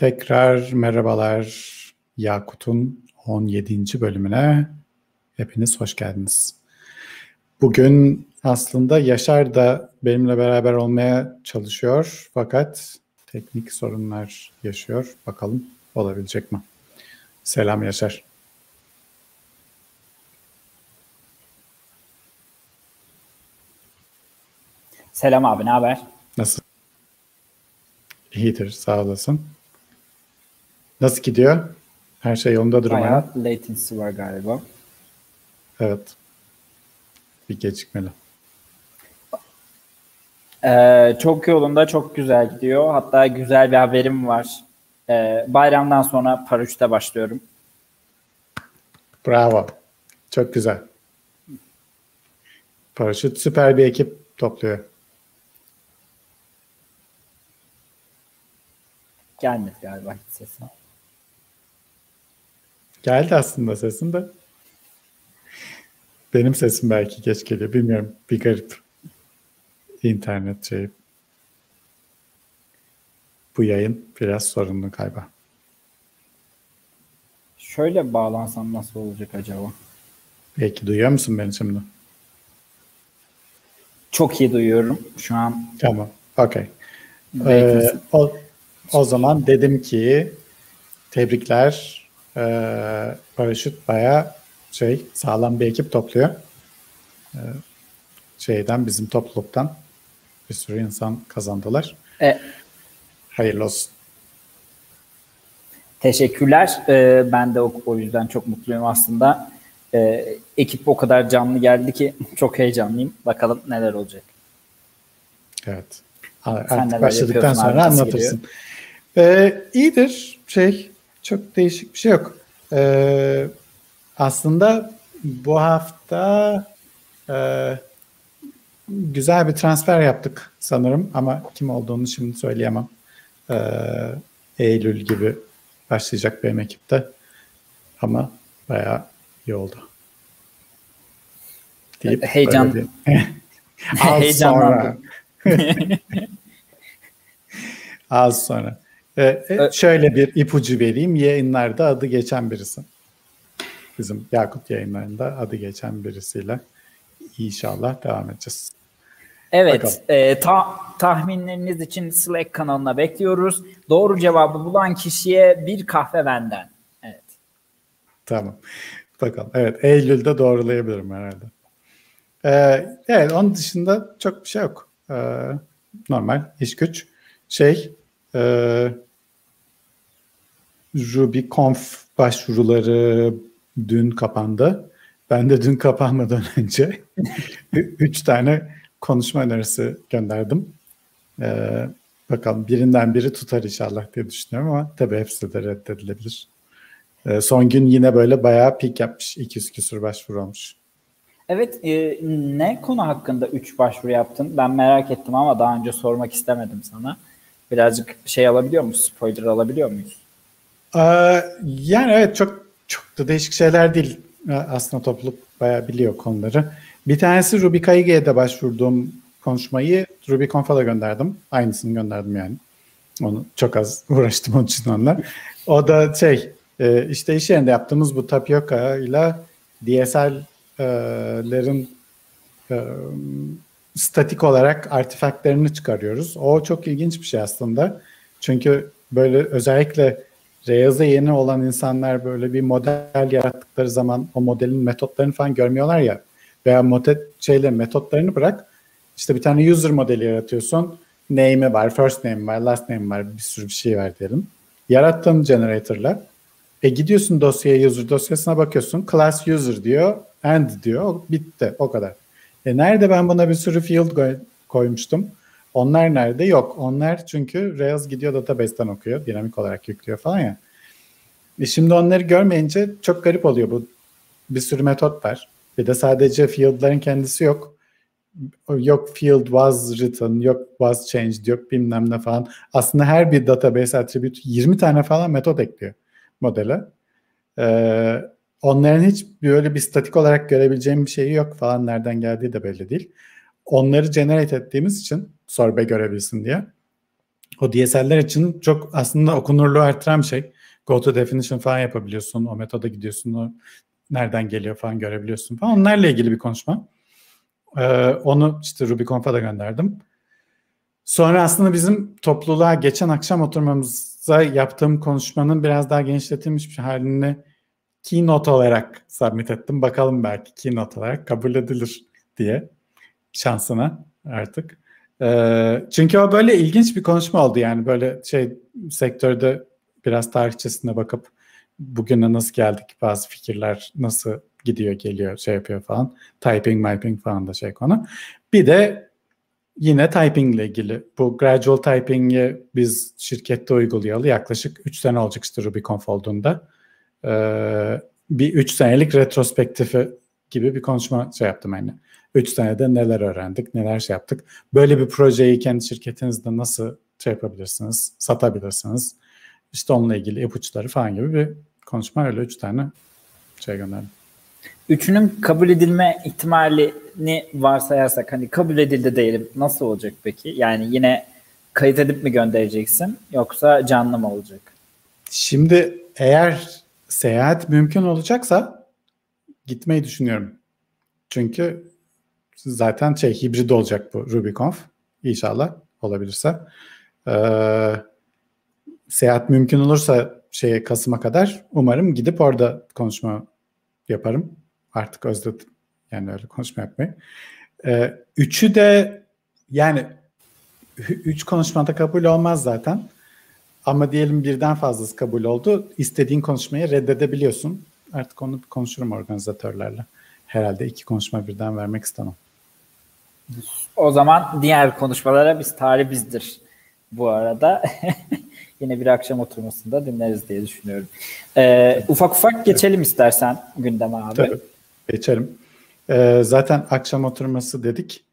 Tekrar merhabalar Yakut'un 17. bölümüne hepiniz hoş geldiniz. Bugün aslında Yaşar da benimle beraber olmaya çalışıyor fakat teknik sorunlar yaşıyor. Bakalım olabilecek mi? Selam Yaşar. Selam abi, ne haber? Nasıl? İyidir, sağ olasın. Nasıl gidiyor? Her şey yolundadır umarım. Bayağı latency var galiba. Evet. Bir gecikmeli. Ee, çok yolunda, çok güzel gidiyor. Hatta güzel bir haberim var. Ee, bayramdan sonra paraşüte başlıyorum. Bravo. Çok güzel. Paraşüt süper bir ekip topluyor. Gelmedi galiba hiç sesim. Geldi aslında sesin de. Benim sesim belki geç geliyor. Bilmiyorum. Bir garip internet şey. Bu yayın biraz sorunlu galiba. Şöyle bağlansam nasıl olacak acaba? Belki duyuyor musun beni şimdi? Çok iyi duyuyorum şu an. Tamam. Okey. Ee, o, o zaman dedim ki tebrikler. Ee, paraşüt bayağı şey sağlam bir ekip topluyor. Ee, şeyden bizim topluluktan bir sürü insan kazandılar. E, Hayırlı olsun. Teşekkürler. Ee, ben de o, o yüzden çok mutluyum aslında. Ee, ekip o kadar canlı geldi ki çok heyecanlıyım. Bakalım neler olacak. Evet. Artık başladıktan sonra anlatırsın. Ee, iyidir. Şey çok değişik bir şey yok. Ee, aslında bu hafta e, güzel bir transfer yaptık sanırım ama kim olduğunu şimdi söyleyemem. Ee, Eylül gibi başlayacak benim ekipte ama bayağı iyi oldu. Deyip Heyecan. Az sonra. Az sonra. Ee, şöyle bir ipucu vereyim. Yayınlarda adı geçen birisi. Bizim Yakut yayınlarında adı geçen birisiyle inşallah devam edeceğiz. Evet, e, ta, tahminleriniz için Slack kanalına bekliyoruz. Doğru cevabı bulan kişiye bir kahve benden. Evet. Tamam. Bakalım. Evet, Eylül'de doğrulayabilirim herhalde. Ee, evet, onun dışında çok bir şey yok. Ee, normal iş güç. Şey, e, RubyConf başvuruları dün kapandı. Ben de dün kapanmadan önce üç tane konuşma önerisi gönderdim. Ee, bakalım birinden biri tutar inşallah diye düşünüyorum ama tabii hepsi de reddedilebilir. Ee, son gün yine böyle bayağı pik yapmış. 200 küsur başvuru olmuş. Evet, e, ne konu hakkında 3 başvuru yaptın? Ben merak ettim ama daha önce sormak istemedim sana. Birazcık şey alabiliyor muyuz? Spoiler alabiliyor muyuz? Ee, yani evet çok çok da değişik şeyler değil. Ee, aslında topluluk bayağı biliyor konuları. Bir tanesi Ruby KIG'de başvurduğum konuşmayı RubyConf'a gönderdim. Aynısını gönderdim yani. Onu çok az uğraştım onun için onunla. O da şey e, işte iş yerinde yaptığımız bu Tapioca ile DSL'lerin e, statik olarak artefaktlerini çıkarıyoruz. O çok ilginç bir şey aslında. Çünkü böyle özellikle Rails'e yeni olan insanlar böyle bir model yarattıkları zaman o modelin metotlarını falan görmüyorlar ya veya model şeyle metotlarını bırak işte bir tane user modeli yaratıyorsun. Name'i var, first name var, last name var, bir sürü bir şey var diyelim. Yarattığın generator'la e gidiyorsun dosyaya user dosyasına bakıyorsun. Class user diyor, end diyor. Bitti o kadar. E nerede ben buna bir sürü field koymuştum? Onlar nerede? Yok. Onlar çünkü Rails gidiyor database'ten okuyor. Dinamik olarak yüklüyor falan ya. E şimdi onları görmeyince çok garip oluyor bu. Bir sürü metot var. Bir de sadece field'ların kendisi yok. Yok field was written, yok was changed, yok bilmem ne falan. Aslında her bir database attribute 20 tane falan metot ekliyor modele. Ee, onların hiç böyle bir statik olarak görebileceğim bir şeyi yok falan. Nereden geldiği de belli değil. Onları generate ettiğimiz için sorbe görebilsin diye. O DSL'ler için çok aslında okunurluğu artıran bir şey. Go to definition falan yapabiliyorsun. O metoda gidiyorsun. O nereden geliyor falan görebiliyorsun falan. Onlarla ilgili bir konuşma. Ee, onu işte RubyConf'a da gönderdim. Sonra aslında bizim topluluğa geçen akşam oturmamıza yaptığım konuşmanın biraz daha genişletilmiş bir halini keynote olarak submit ettim. Bakalım belki keynote olarak kabul edilir diye şansına artık. Çünkü o böyle ilginç bir konuşma oldu yani böyle şey sektörde biraz tarihçesine bakıp bugüne nasıl geldik bazı fikirler nasıl gidiyor geliyor şey yapıyor falan. Typing, typing falan da şey konu. Bir de yine typing ile ilgili. Bu gradual typing'i biz şirkette uygulayalı yaklaşık 3 sene olacak işte RubyConf olduğunda. Bir 3 senelik retrospektifi gibi bir konuşma şey yaptım yani. 3 senede neler öğrendik, neler şey yaptık. Böyle bir projeyi kendi şirketinizde nasıl şey yapabilirsiniz, satabilirsiniz. İşte onunla ilgili ipuçları falan gibi bir konuşma öyle 3 tane şey gönderdim. Üçünün kabul edilme ihtimalini varsayarsak hani kabul edildi diyelim nasıl olacak peki? Yani yine kayıt edip mi göndereceksin yoksa canlı mı olacak? Şimdi eğer seyahat mümkün olacaksa gitmeyi düşünüyorum. Çünkü zaten şey hibrit olacak bu RubyConf inşallah olabilirse. Ee, seyahat mümkün olursa şeye Kasım'a kadar umarım gidip orada konuşma yaparım. Artık özledim. Yani öyle konuşma yapmayı. Ee, üçü de yani üç konuşmada kabul olmaz zaten. Ama diyelim birden fazlası kabul oldu. İstediğin konuşmayı reddedebiliyorsun. Artık onu konuşurum organizatörlerle. Herhalde iki konuşma birden vermek istemem. O zaman diğer konuşmalara biz talibizdir bu arada. Yine bir akşam oturmasında dinleriz diye düşünüyorum. Ee, ufak ufak geçelim istersen gündeme abi. Tabii, geçelim. Ee, zaten akşam oturması dedik.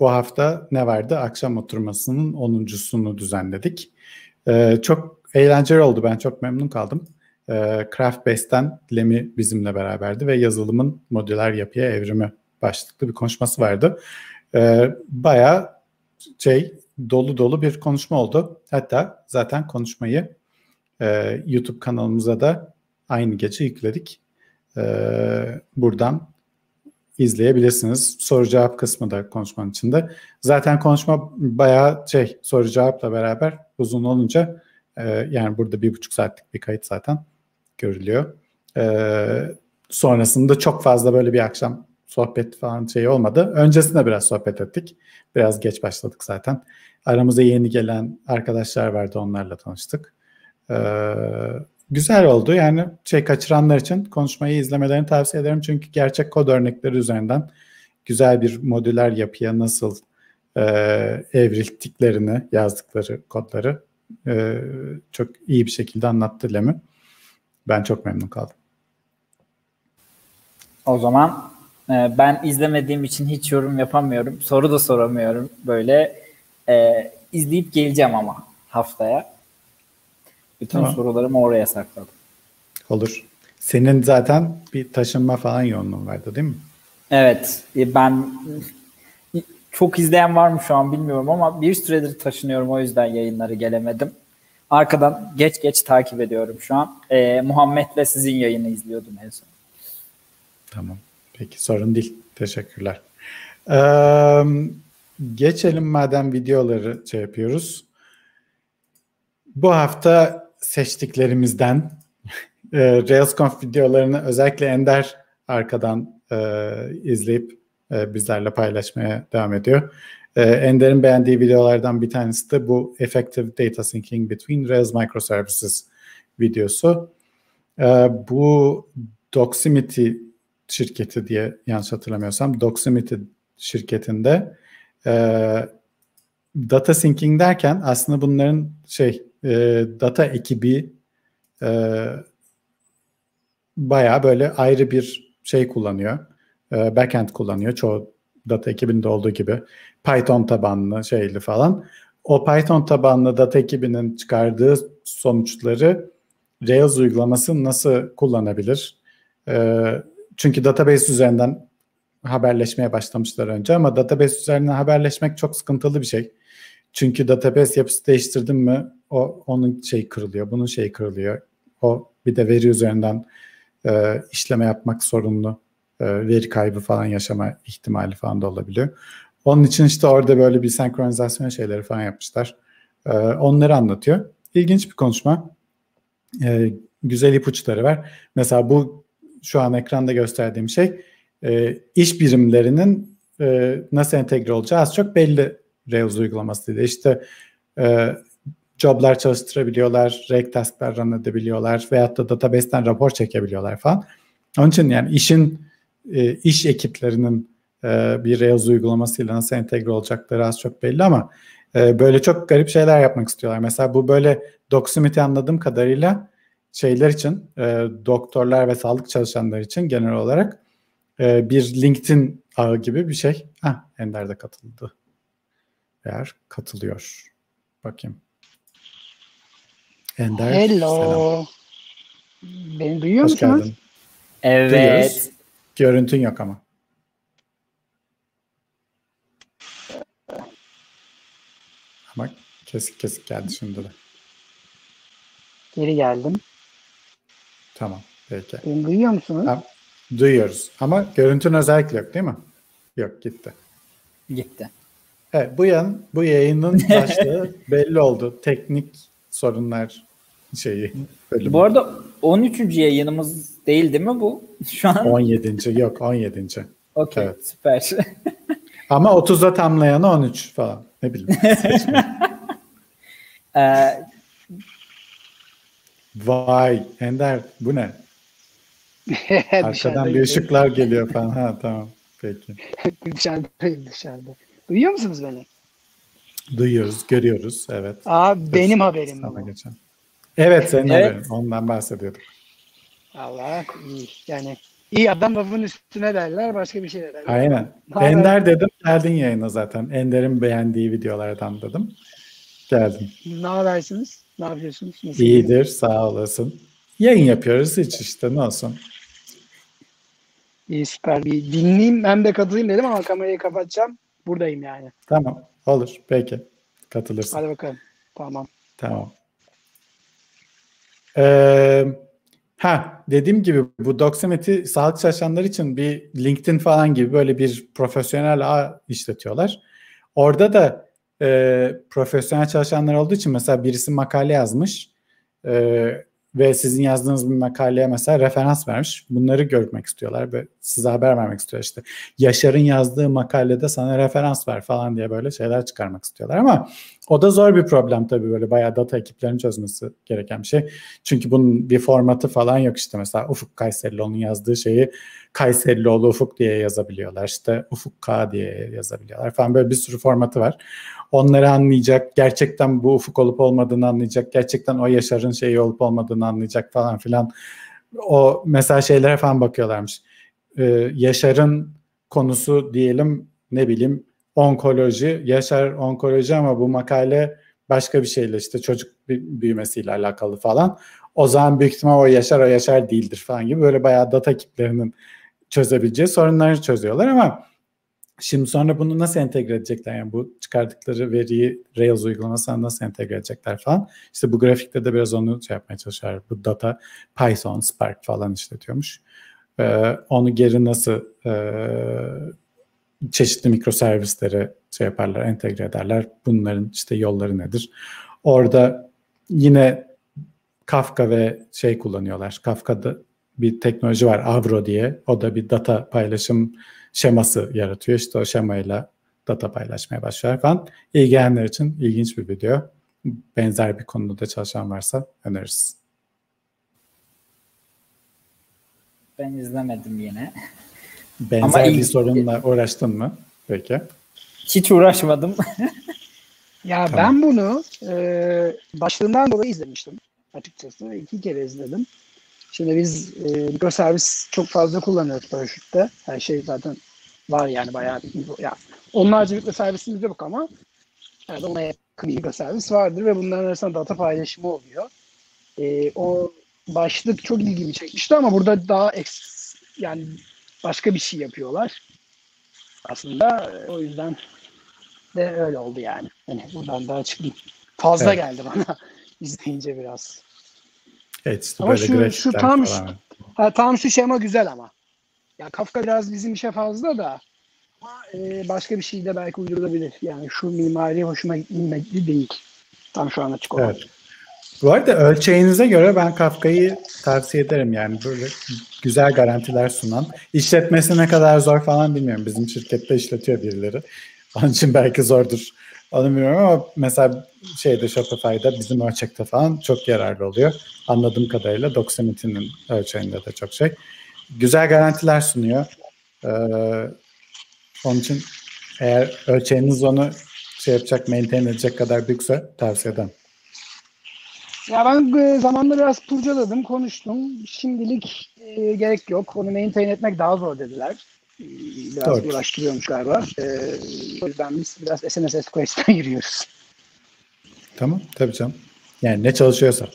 Bu hafta ne vardı? Akşam oturmasının 10.sunu düzenledik. Ee, çok eğlenceli oldu. Ben çok memnun kaldım. Ee, Craftbase'den Lemi bizimle beraberdi ve yazılımın modüler yapıya evrimi başlıklı bir konuşması vardı. Ee, bayağı şey dolu dolu bir konuşma oldu. Hatta zaten konuşmayı e, YouTube kanalımıza da aynı gece yükledik. E, buradan izleyebilirsiniz. Soru cevap kısmı da konuşmanın içinde. Zaten konuşma bayağı şey soru cevapla beraber uzun olunca e, yani burada bir buçuk saatlik bir kayıt zaten görülüyor. E, sonrasında çok fazla böyle bir akşam sohbet falan şey olmadı. Öncesinde biraz sohbet ettik. Biraz geç başladık zaten. Aramıza yeni gelen arkadaşlar vardı onlarla tanıştık. Ee, güzel oldu. Yani şey kaçıranlar için konuşmayı izlemelerini tavsiye ederim. Çünkü gerçek kod örnekleri üzerinden güzel bir modüler yapıya nasıl e, evrilttiklerini, yazdıkları kodları e, çok iyi bir şekilde anlattı Lemi. Ben çok memnun kaldım. O zaman e, ben izlemediğim için hiç yorum yapamıyorum. Soru da soramıyorum. Böyle e, izleyip geleceğim ama haftaya. Bütün tamam. sorularımı oraya sakladım. Olur. Senin zaten bir taşınma falan yoğunluğun vardı değil mi? Evet. E, ben çok izleyen var mı şu an bilmiyorum ama bir süredir taşınıyorum o yüzden yayınları gelemedim. Arkadan geç geç takip ediyorum şu an. Ee, Muhammed'le sizin yayını izliyordum en son. Tamam. Peki sorun değil. Teşekkürler. Ee, geçelim madem videoları şey yapıyoruz. Bu hafta seçtiklerimizden e, RailsConf videolarını özellikle Ender arkadan e, izleyip e, bizlerle paylaşmaya devam ediyor. E, Ender'in beğendiği videolardan bir tanesi de bu Effective Data Syncing Between Rails Microservices videosu. E, bu Doximity şirketi diye yanlış hatırlamıyorsam Doximity şirketinde e, data syncing derken aslında bunların şey e, data ekibi e, bayağı böyle ayrı bir şey kullanıyor. E, backend kullanıyor. Çoğu data ekibinde olduğu gibi. Python tabanlı şeyli falan. O Python tabanlı data ekibinin çıkardığı sonuçları Rails uygulaması nasıl kullanabilir? E, çünkü database üzerinden haberleşmeye başlamışlar önce ama database üzerinden haberleşmek çok sıkıntılı bir şey. Çünkü database yapısı değiştirdin mi o onun şey kırılıyor, bunun şey kırılıyor. O bir de veri üzerinden e, işleme yapmak sorunlu. E, veri kaybı falan yaşama ihtimali falan da olabiliyor. Onun için işte orada böyle bir senkronizasyon şeyleri falan yapmışlar. E, onları anlatıyor. İlginç bir konuşma. E, güzel ipuçları var. Mesela bu şu an ekranda gösterdiğim şey e, iş birimlerinin e, nasıl entegre olacağı az çok belli Rails uygulaması dedi. İşte e, joblar çalıştırabiliyorlar, reg tasklar run edebiliyorlar veyahut da database'ten rapor çekebiliyorlar falan. Onun için yani işin e, iş ekiplerinin e, bir Rails uygulamasıyla nasıl entegre olacakları az çok belli ama e, böyle çok garip şeyler yapmak istiyorlar. Mesela bu böyle Doximity anladığım kadarıyla şeyler için, e, doktorlar ve sağlık çalışanları için genel olarak e, bir LinkedIn ağı gibi bir şey. Ha, Ender de katıldı. Eğer katılıyor. Bakayım. Ender. Hello. Selam. Beni duyuyor Hoş musunuz? Geldin. Evet. Duyuyoruz. Görüntün yok ama. Ama kesik kesik geldi şimdi de. Geri geldim. Tamam. Peki. Beni duyuyor musunuz? Tamam. Duyuyoruz. Ama görüntün özellikle yok değil mi? Yok gitti. Gitti. Evet bu yan bu yayının başlığı belli oldu. Teknik sorunlar şeyi. Bölümü. Bu arada 13. yayınımız değil değil mi bu? Şu an 17. yok 17. Okey evet. süper. Ama 30'da tamlayanı 13 falan. Ne bileyim. ee, Vay Ender bu ne? Arkadan bir ışıklar geliyor falan. Ha tamam. Peki. dışarıdayım dışarıda. Duyuyor musunuz beni? Duyuyoruz, görüyoruz. Evet. Aa benim haberim Sana bu. Geçen. Evet senin evet. haberin. Ondan bahsediyorduk. Allah iyi. Yani iyi adam lafın üstüne derler başka bir şey derler. Aynen. Haber. Ender dedim geldin yayına zaten. Ender'in beğendiği videolardan dedim. Geldin. Ne habersiniz? Ne yapıyorsunuz? Nasıl İyidir gidiyor? sağ olasın. Yayın yapıyoruz hiç işte ne olsun. İyi süper bir dinleyeyim hem de katılayım dedim ama kamerayı kapatacağım. Buradayım yani. Tamam olur peki katılırsın. Hadi bakalım tamam. Tamam. Ee, ha dediğim gibi bu Doximity sağlık çalışanları için bir LinkedIn falan gibi böyle bir profesyonel ağ işletiyorlar. Orada da e, profesyonel çalışanlar olduğu için mesela birisi makale yazmış. E, ve sizin yazdığınız bir makaleye mesela referans vermiş. Bunları görmek istiyorlar ve size haber vermek istiyor işte. Yaşar'ın yazdığı makalede sana referans ver falan diye böyle şeyler çıkarmak istiyorlar ama o da zor bir problem tabii böyle bayağı data ekiplerinin çözmesi gereken bir şey. Çünkü bunun bir formatı falan yok işte mesela Ufuk Kayserlioğlu'nun yazdığı şeyi Kayserlioğlu Ufuk diye yazabiliyorlar. işte Ufuk K diye yazabiliyorlar falan böyle bir sürü formatı var onları anlayacak, gerçekten bu ufuk olup olmadığını anlayacak, gerçekten o Yaşar'ın şeyi olup olmadığını anlayacak falan filan. O mesela şeylere falan bakıyorlarmış. Ee, Yaşar'ın konusu diyelim ne bileyim onkoloji, Yaşar onkoloji ama bu makale başka bir şeyle işte çocuk büyümesiyle alakalı falan. O zaman büyük ihtimal o Yaşar o Yaşar değildir falan gibi böyle bayağı data ekiplerinin çözebileceği sorunları çözüyorlar ama Şimdi sonra bunu nasıl entegre edecekler? Yani bu çıkardıkları veriyi Rails uygulamasına nasıl entegre edecekler falan. İşte bu grafikte de biraz onu şey yapmaya çalışıyorlar. Bu data Python, Spark falan işletiyormuş. Ee, onu geri nasıl e, çeşitli mikroservisleri şey yaparlar, entegre ederler. Bunların işte yolları nedir? Orada yine Kafka ve şey kullanıyorlar. Kafka'da bir teknoloji var Avro diye. O da bir data paylaşım şeması yaratıyor. İşte o şemayla data paylaşmaya başlıyor falan. İlgilenenler için ilginç bir video. Benzer bir konuda çalışan varsa öneririz. Ben izlemedim yine. Benzer Ama bir sorunla uğraştın mı? Peki. Hiç uğraşmadım. ya tamam. ben bunu e, başlığından dolayı izlemiştim açıkçası. iki kere izledim. Şimdi biz e, mikroservis çok fazla kullanıyoruz paraşütte. Her şey zaten var yani bayağı bir, ya onlarca mikroservisimiz yok ama yani ona yakın bir mikroservis vardır ve bunların arasında data paylaşımı oluyor. E, o başlık çok ilgimi çekmişti ama burada daha eks, yani başka bir şey yapıyorlar. Aslında o yüzden de öyle oldu yani. Hani buradan daha çıkayım. Fazla evet. geldi bana izleyince biraz. Evet ama şu, şu tam. Şu, ha, tam şu şema güzel ama. Ya Kafka biraz bizim işe fazla da ama e, başka bir şey de belki uydurulabilir. Yani şu mimari hoşuma gitmedi değil. Tam şu an açık olan. Evet. Bu arada ölçeğinize göre ben Kafka'yı tavsiye ederim. Yani böyle güzel garantiler sunan. İşletmesi ne kadar zor falan bilmiyorum. Bizim şirkette işletiyor birileri. Onun için belki zordur. Onu bilmiyorum ama mesela şeyde Shopify'da bizim ölçekte falan çok yararlı oluyor. Anladığım kadarıyla Doximity'nin ölçeğinde de çok şey. Güzel garantiler sunuyor. Ee, onun için eğer ölçeğiniz onu şey yapacak, maintain edecek kadar büyükse tavsiye ederim. Ya ben e, zamanla biraz kurcaladım, konuştum. Şimdilik e, gerek yok. Onu maintain etmek daha zor dediler. E, biraz Doğru. uğraştırıyormuş galiba. E, o yüzden biz biraz SNS Quest'ten yürüyoruz. Tamam, tabii canım. Yani ne çalışıyorsa.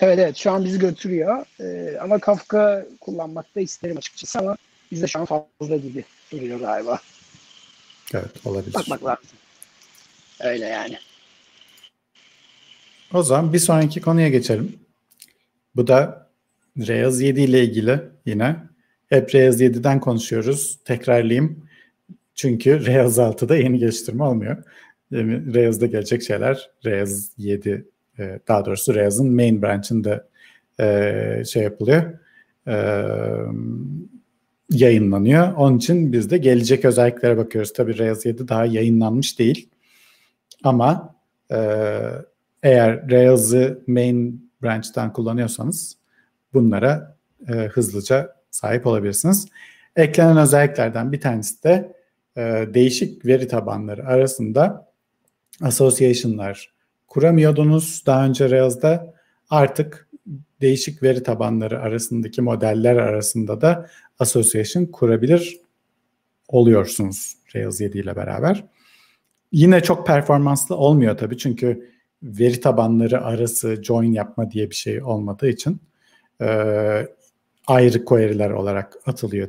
Evet evet şu an bizi götürüyor. E, ama Kafka kullanmak da isterim açıkçası ama bizde şu an fazla gibi duruyor galiba. Evet olabilir. Bakmak lazım. Öyle yani. O zaman bir sonraki konuya geçelim. Bu da Rails 7 ile ilgili yine. Hep Rails 7'den konuşuyoruz. Tekrarlayayım. Çünkü Rails 6'da yeni geliştirme olmuyor. Yani Rails'da gelecek şeyler Rails 7 e, daha doğrusu Rails'ın main branch'ında e, şey yapılıyor. E, yayınlanıyor. Onun için biz de gelecek özelliklere bakıyoruz. Tabii Rails 7 daha yayınlanmış değil. Ama eğer Rails'ı main branch'tan kullanıyorsanız bunlara e, hızlıca sahip olabilirsiniz. Eklenen özelliklerden bir tanesi de e, değişik veri tabanları arasında association'lar kuramıyordunuz daha önce Rails'da. Artık değişik veri tabanları arasındaki modeller arasında da association kurabilir oluyorsunuz Rails 7 ile beraber. Yine çok performanslı olmuyor tabii çünkü veri tabanları arası join yapma diye bir şey olmadığı için e, ayrı query'ler olarak atılıyor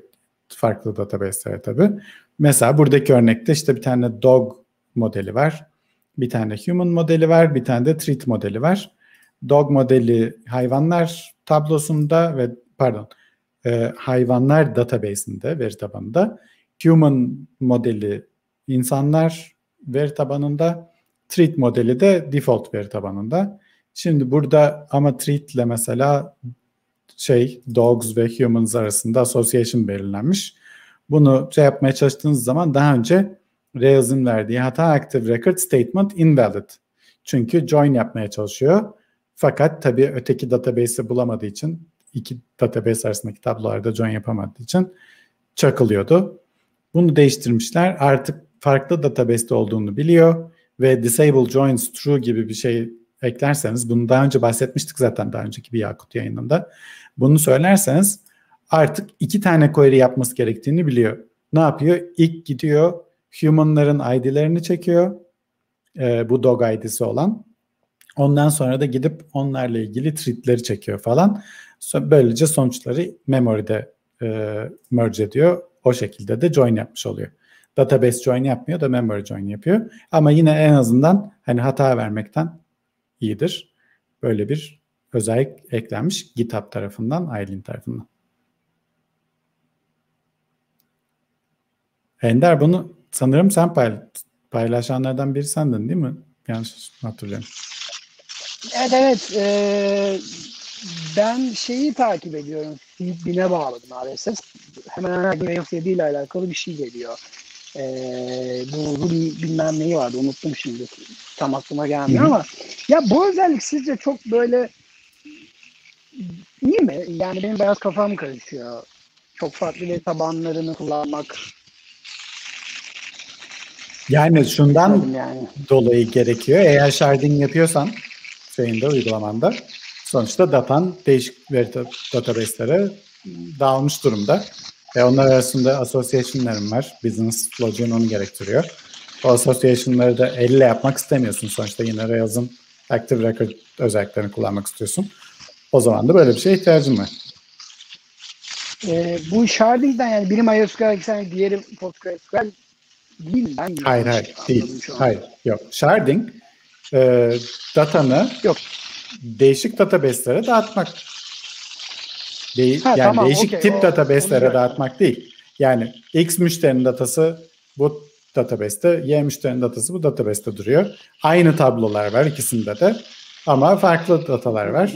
farklı database'lere tabii. Mesela buradaki örnekte işte bir tane dog modeli var. Bir tane human modeli var. Bir tane de treat modeli var. Dog modeli hayvanlar tablosunda ve pardon e, hayvanlar database'inde veri tabanında. Human modeli insanlar veri tabanında treat modeli de default veri tabanında. Şimdi burada ama treat ile mesela şey dogs ve humans arasında association belirlenmiş. Bunu şey yapmaya çalıştığınız zaman daha önce Rails'in verdiği hata active record statement invalid. Çünkü join yapmaya çalışıyor. Fakat tabii öteki database'i bulamadığı için iki database arasındaki tablolarda join yapamadığı için çakılıyordu. Bunu değiştirmişler. Artık farklı database'de olduğunu biliyor ve disable joins true gibi bir şey eklerseniz bunu daha önce bahsetmiştik zaten daha önceki bir Yakut yayınında. Bunu söylerseniz artık iki tane query yapması gerektiğini biliyor. Ne yapıyor? İlk gidiyor human'ların ID'lerini çekiyor. E, bu dog ID'si olan. Ondan sonra da gidip onlarla ilgili treat'leri çekiyor falan. Böylece sonuçları memory'de e, merge ediyor. O şekilde de join yapmış oluyor database join yapmıyor da memory join yapıyor. Ama yine en azından hani hata vermekten iyidir. Böyle bir özellik eklenmiş GitHub tarafından, Aylin tarafından. Ender bunu sanırım sen paylaş, paylaşanlardan biri sendin değil mi? Yanlış hatırlıyorum. Evet evet. Ee, ben şeyi takip ediyorum. Bine bağladım maalesef. Hemen hemen Rails 7 ile alakalı bir şey geliyor. Ee, bu Ruby bilmem neyi vardı unuttum şimdi. Tam aklıma gelmiyor ama ya bu özellik sizce çok böyle iyi mi? Yani benim biraz kafam karışıyor. Çok farklı veri tabanlarını kullanmak. Yani şundan yani. dolayı gerekiyor. Eğer sharding yapıyorsan şeyinde uygulamanda sonuçta datan değişik veri database'lere dağılmış durumda. Ve onlar arasında association'larım var. Business logic onu gerektiriyor. O association'ları da elle yapmak istemiyorsun. Sonuçta yine Rails'ın Active Record özelliklerini kullanmak istiyorsun. O zaman da böyle bir şeye ihtiyacın var. E, bu sharding'den yani biri MySQL, diğeri PostgreSQL değil mi? Hayır hayır değil. Hayır yok. Sharding e, datanı yok. değişik database'lere dağıtmak. De- ha, yani tamam, değişik okay. tip o, database'lere dağıtmak değil. Yani X müşterinin datası bu database'te, Y müşterinin datası bu database'te duruyor. Aynı tablolar var ikisinde de ama farklı datalar var.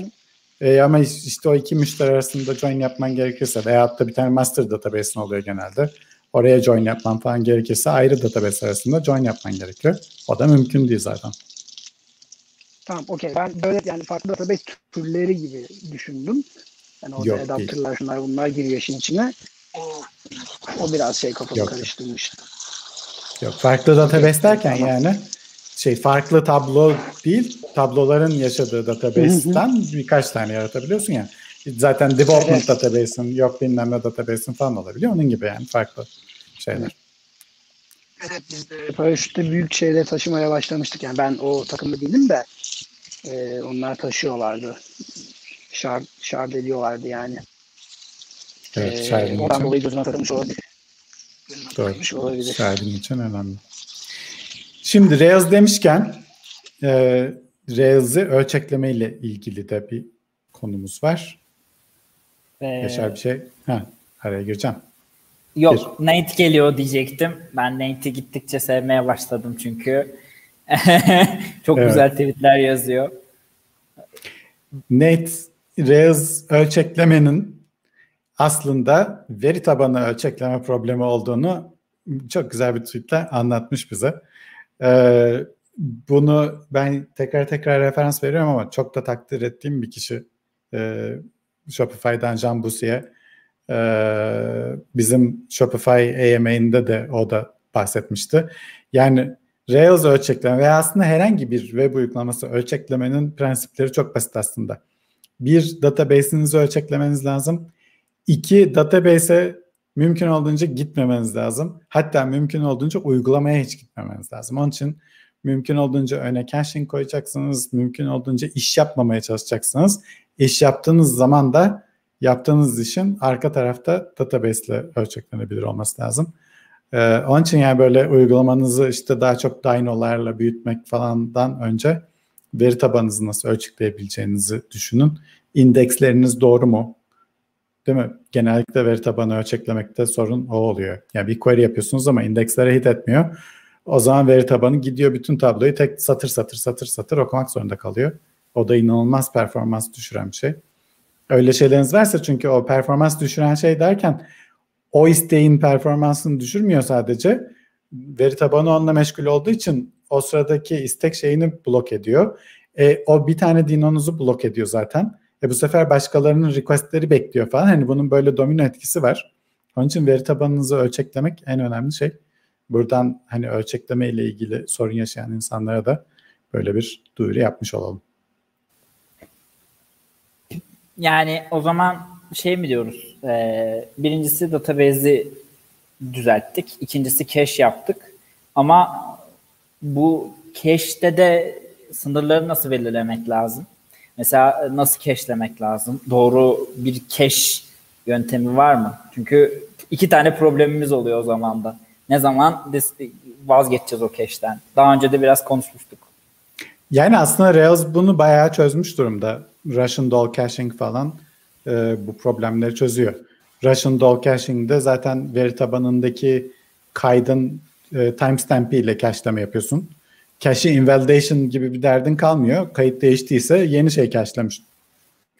E, ama işte o iki müşteri arasında join yapman gerekirse veya da bir tane master database'in oluyor genelde. Oraya join yapman falan gerekirse ayrı database arasında join yapman gerekiyor. O da mümkün değil zaten. Tamam okey. Ben böyle yani farklı database türleri gibi düşündüm. Yani orada Yok, adapterlar değil. şunlar bunlar giriyor işin içine. O biraz şey kafamı Yok. karıştırmıştı. Yok farklı database derken tamam. yani şey farklı tablo değil tabloların yaşadığı database'ten birkaç tane yaratabiliyorsun ya. Yani. Zaten development evet. database'in yok bilmem ne database'in falan olabiliyor. Onun gibi yani farklı şeyler. Evet biz de paraşütte büyük şeyleri taşımaya başlamıştık. Yani ben o takımda değilim de e, onlar taşıyorlardı. Şard, şard ediyorlardı yani. Evet, ee, için. dolayı gözüne takılmış olabilir. Doğru. Olabilir. Sharding için önemli. Şimdi Rails demişken e, Rails'i ölçekleme ile ilgili de bir konumuz var. Ee, Yaşar bir şey. Ha, araya gireceğim. Yok, bir. Nate geliyor diyecektim. Ben Nate'i gittikçe sevmeye başladım çünkü. Çok evet. güzel tweetler yazıyor. Nate, Rails ölçeklemenin aslında veri tabanı ölçekleme problemi olduğunu çok güzel bir tweetle anlatmış bize. Ee, bunu ben tekrar tekrar referans veriyorum ama çok da takdir ettiğim bir kişi e, Shopify'dan Can Busi'ye e, bizim Shopify AMA'inde de o da bahsetmişti. Yani Rails ölçekleme veya aslında herhangi bir web uygulaması ölçeklemenin prensipleri çok basit aslında. Bir, database'inizi ölçeklemeniz lazım. İki, database'e mümkün olduğunca gitmemeniz lazım. Hatta mümkün olduğunca uygulamaya hiç gitmemeniz lazım. Onun için mümkün olduğunca öne caching koyacaksınız. Mümkün olduğunca iş yapmamaya çalışacaksınız. İş yaptığınız zaman da yaptığınız işin arka tarafta database ile ölçeklenebilir olması lazım. Ee, onun için yani böyle uygulamanızı işte daha çok dyno'larla büyütmek falandan önce veri tabanınızı nasıl ölçekleyebileceğinizi düşünün. İndeksleriniz doğru mu? Değil mi? Genellikle veri tabanı ölçeklemekte sorun o oluyor. Yani bir query yapıyorsunuz ama indekslere hit etmiyor. O zaman veri tabanı gidiyor bütün tabloyu tek satır satır satır satır okumak zorunda kalıyor. O da inanılmaz performans düşüren bir şey. Öyle şeyleriniz varsa çünkü o performans düşüren şey derken o isteğin performansını düşürmüyor sadece. Veri tabanı onunla meşgul olduğu için o sıradaki istek şeyini blok ediyor. E, o bir tane dinonuzu blok ediyor zaten. E bu sefer başkalarının requestleri bekliyor falan. Hani bunun böyle domino etkisi var. Onun için veri tabanınızı ölçeklemek en önemli şey. Buradan hani ölçekleme ile ilgili sorun yaşayan insanlara da böyle bir duyuru yapmış olalım. Yani o zaman şey mi diyoruz? Ee, birincisi database'i düzelttik. İkincisi cache yaptık. Ama bu cache'te de sınırları nasıl belirlemek lazım? Mesela nasıl cache'lemek lazım? Doğru bir cache yöntemi var mı? Çünkü iki tane problemimiz oluyor o zaman da. Ne zaman vazgeçeceğiz o cache'ten? Daha önce de biraz konuşmuştuk. Yani aslında Rails bunu bayağı çözmüş durumda. Russian doll caching falan e, bu problemleri çözüyor. Russian doll caching'de zaten veri tabanındaki kaydın e, timestamp ile cache'leme yapıyorsun. Cache invalidation gibi bir derdin kalmıyor. Kayıt değiştiyse yeni şey cache'lemiş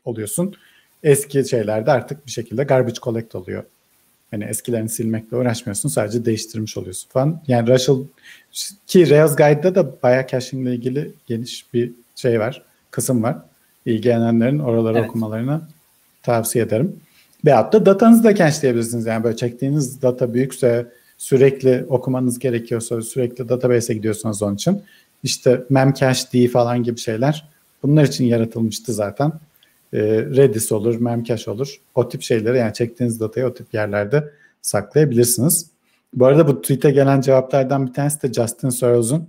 oluyorsun. Eski şeylerde artık bir şekilde garbage collect oluyor. Hani eskilerini silmekle uğraşmıyorsun. Sadece değiştirmiş oluyorsun falan. Yani Russell ki Rails Guide'da da bayağı caching ile ilgili geniş bir şey var. Kısım var. İlgilenenlerin oraları evet. okumalarını tavsiye ederim. Veyahut da datanızı da cache'leyebilirsiniz. Yani böyle çektiğiniz data büyükse sürekli okumanız gerekiyorsa sürekli database'e gidiyorsunuz onun için. İşte memcached falan gibi şeyler bunlar için yaratılmıştı zaten. Ee, Redis olur, memcache olur. O tip şeyleri yani çektiğiniz datayı o tip yerlerde saklayabilirsiniz. Bu arada bu tweet'e gelen cevaplardan bir tanesi de Justin Searles'un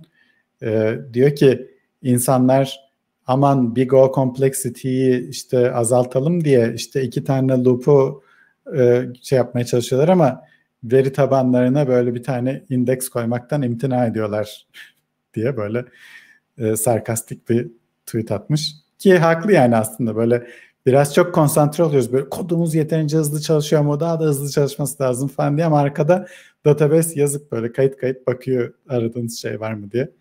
e, diyor ki insanlar aman big O complexity'yi işte azaltalım diye işte iki tane loop'u e, şey yapmaya çalışıyorlar ama veri tabanlarına böyle bir tane indeks koymaktan imtina ediyorlar diye böyle e, sarkastik bir tweet atmış. Ki haklı yani aslında böyle biraz çok konsantre oluyoruz. Böyle kodumuz yeterince hızlı çalışıyor ama daha da hızlı çalışması lazım falan diye ama arkada database yazık böyle kayıt kayıt bakıyor aradığınız şey var mı diye.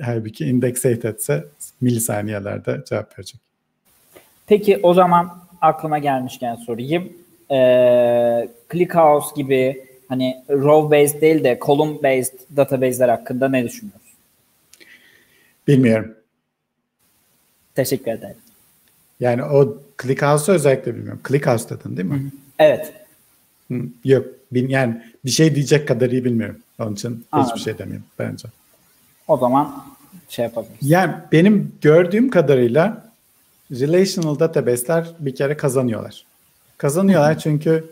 Halbuki indexate etse milisaniyelerde cevap verecek. Peki o zaman aklıma gelmişken sorayım. Ee, ClickHouse gibi hani row based değil de column based database'ler hakkında ne düşünüyorsun? Bilmiyorum. Teşekkür ederim. Yani o ClickHouse'u özellikle bilmiyorum. ClickHouse dedin değil mi? Hı-hı. Evet. Hı, yok. Yani bir şey diyecek kadar iyi bilmiyorum. Onun için Anladım. hiçbir şey demiyorum bence. O zaman şey yapabiliriz. Yani benim gördüğüm kadarıyla relational database'ler bir kere kazanıyorlar. Kazanıyorlar çünkü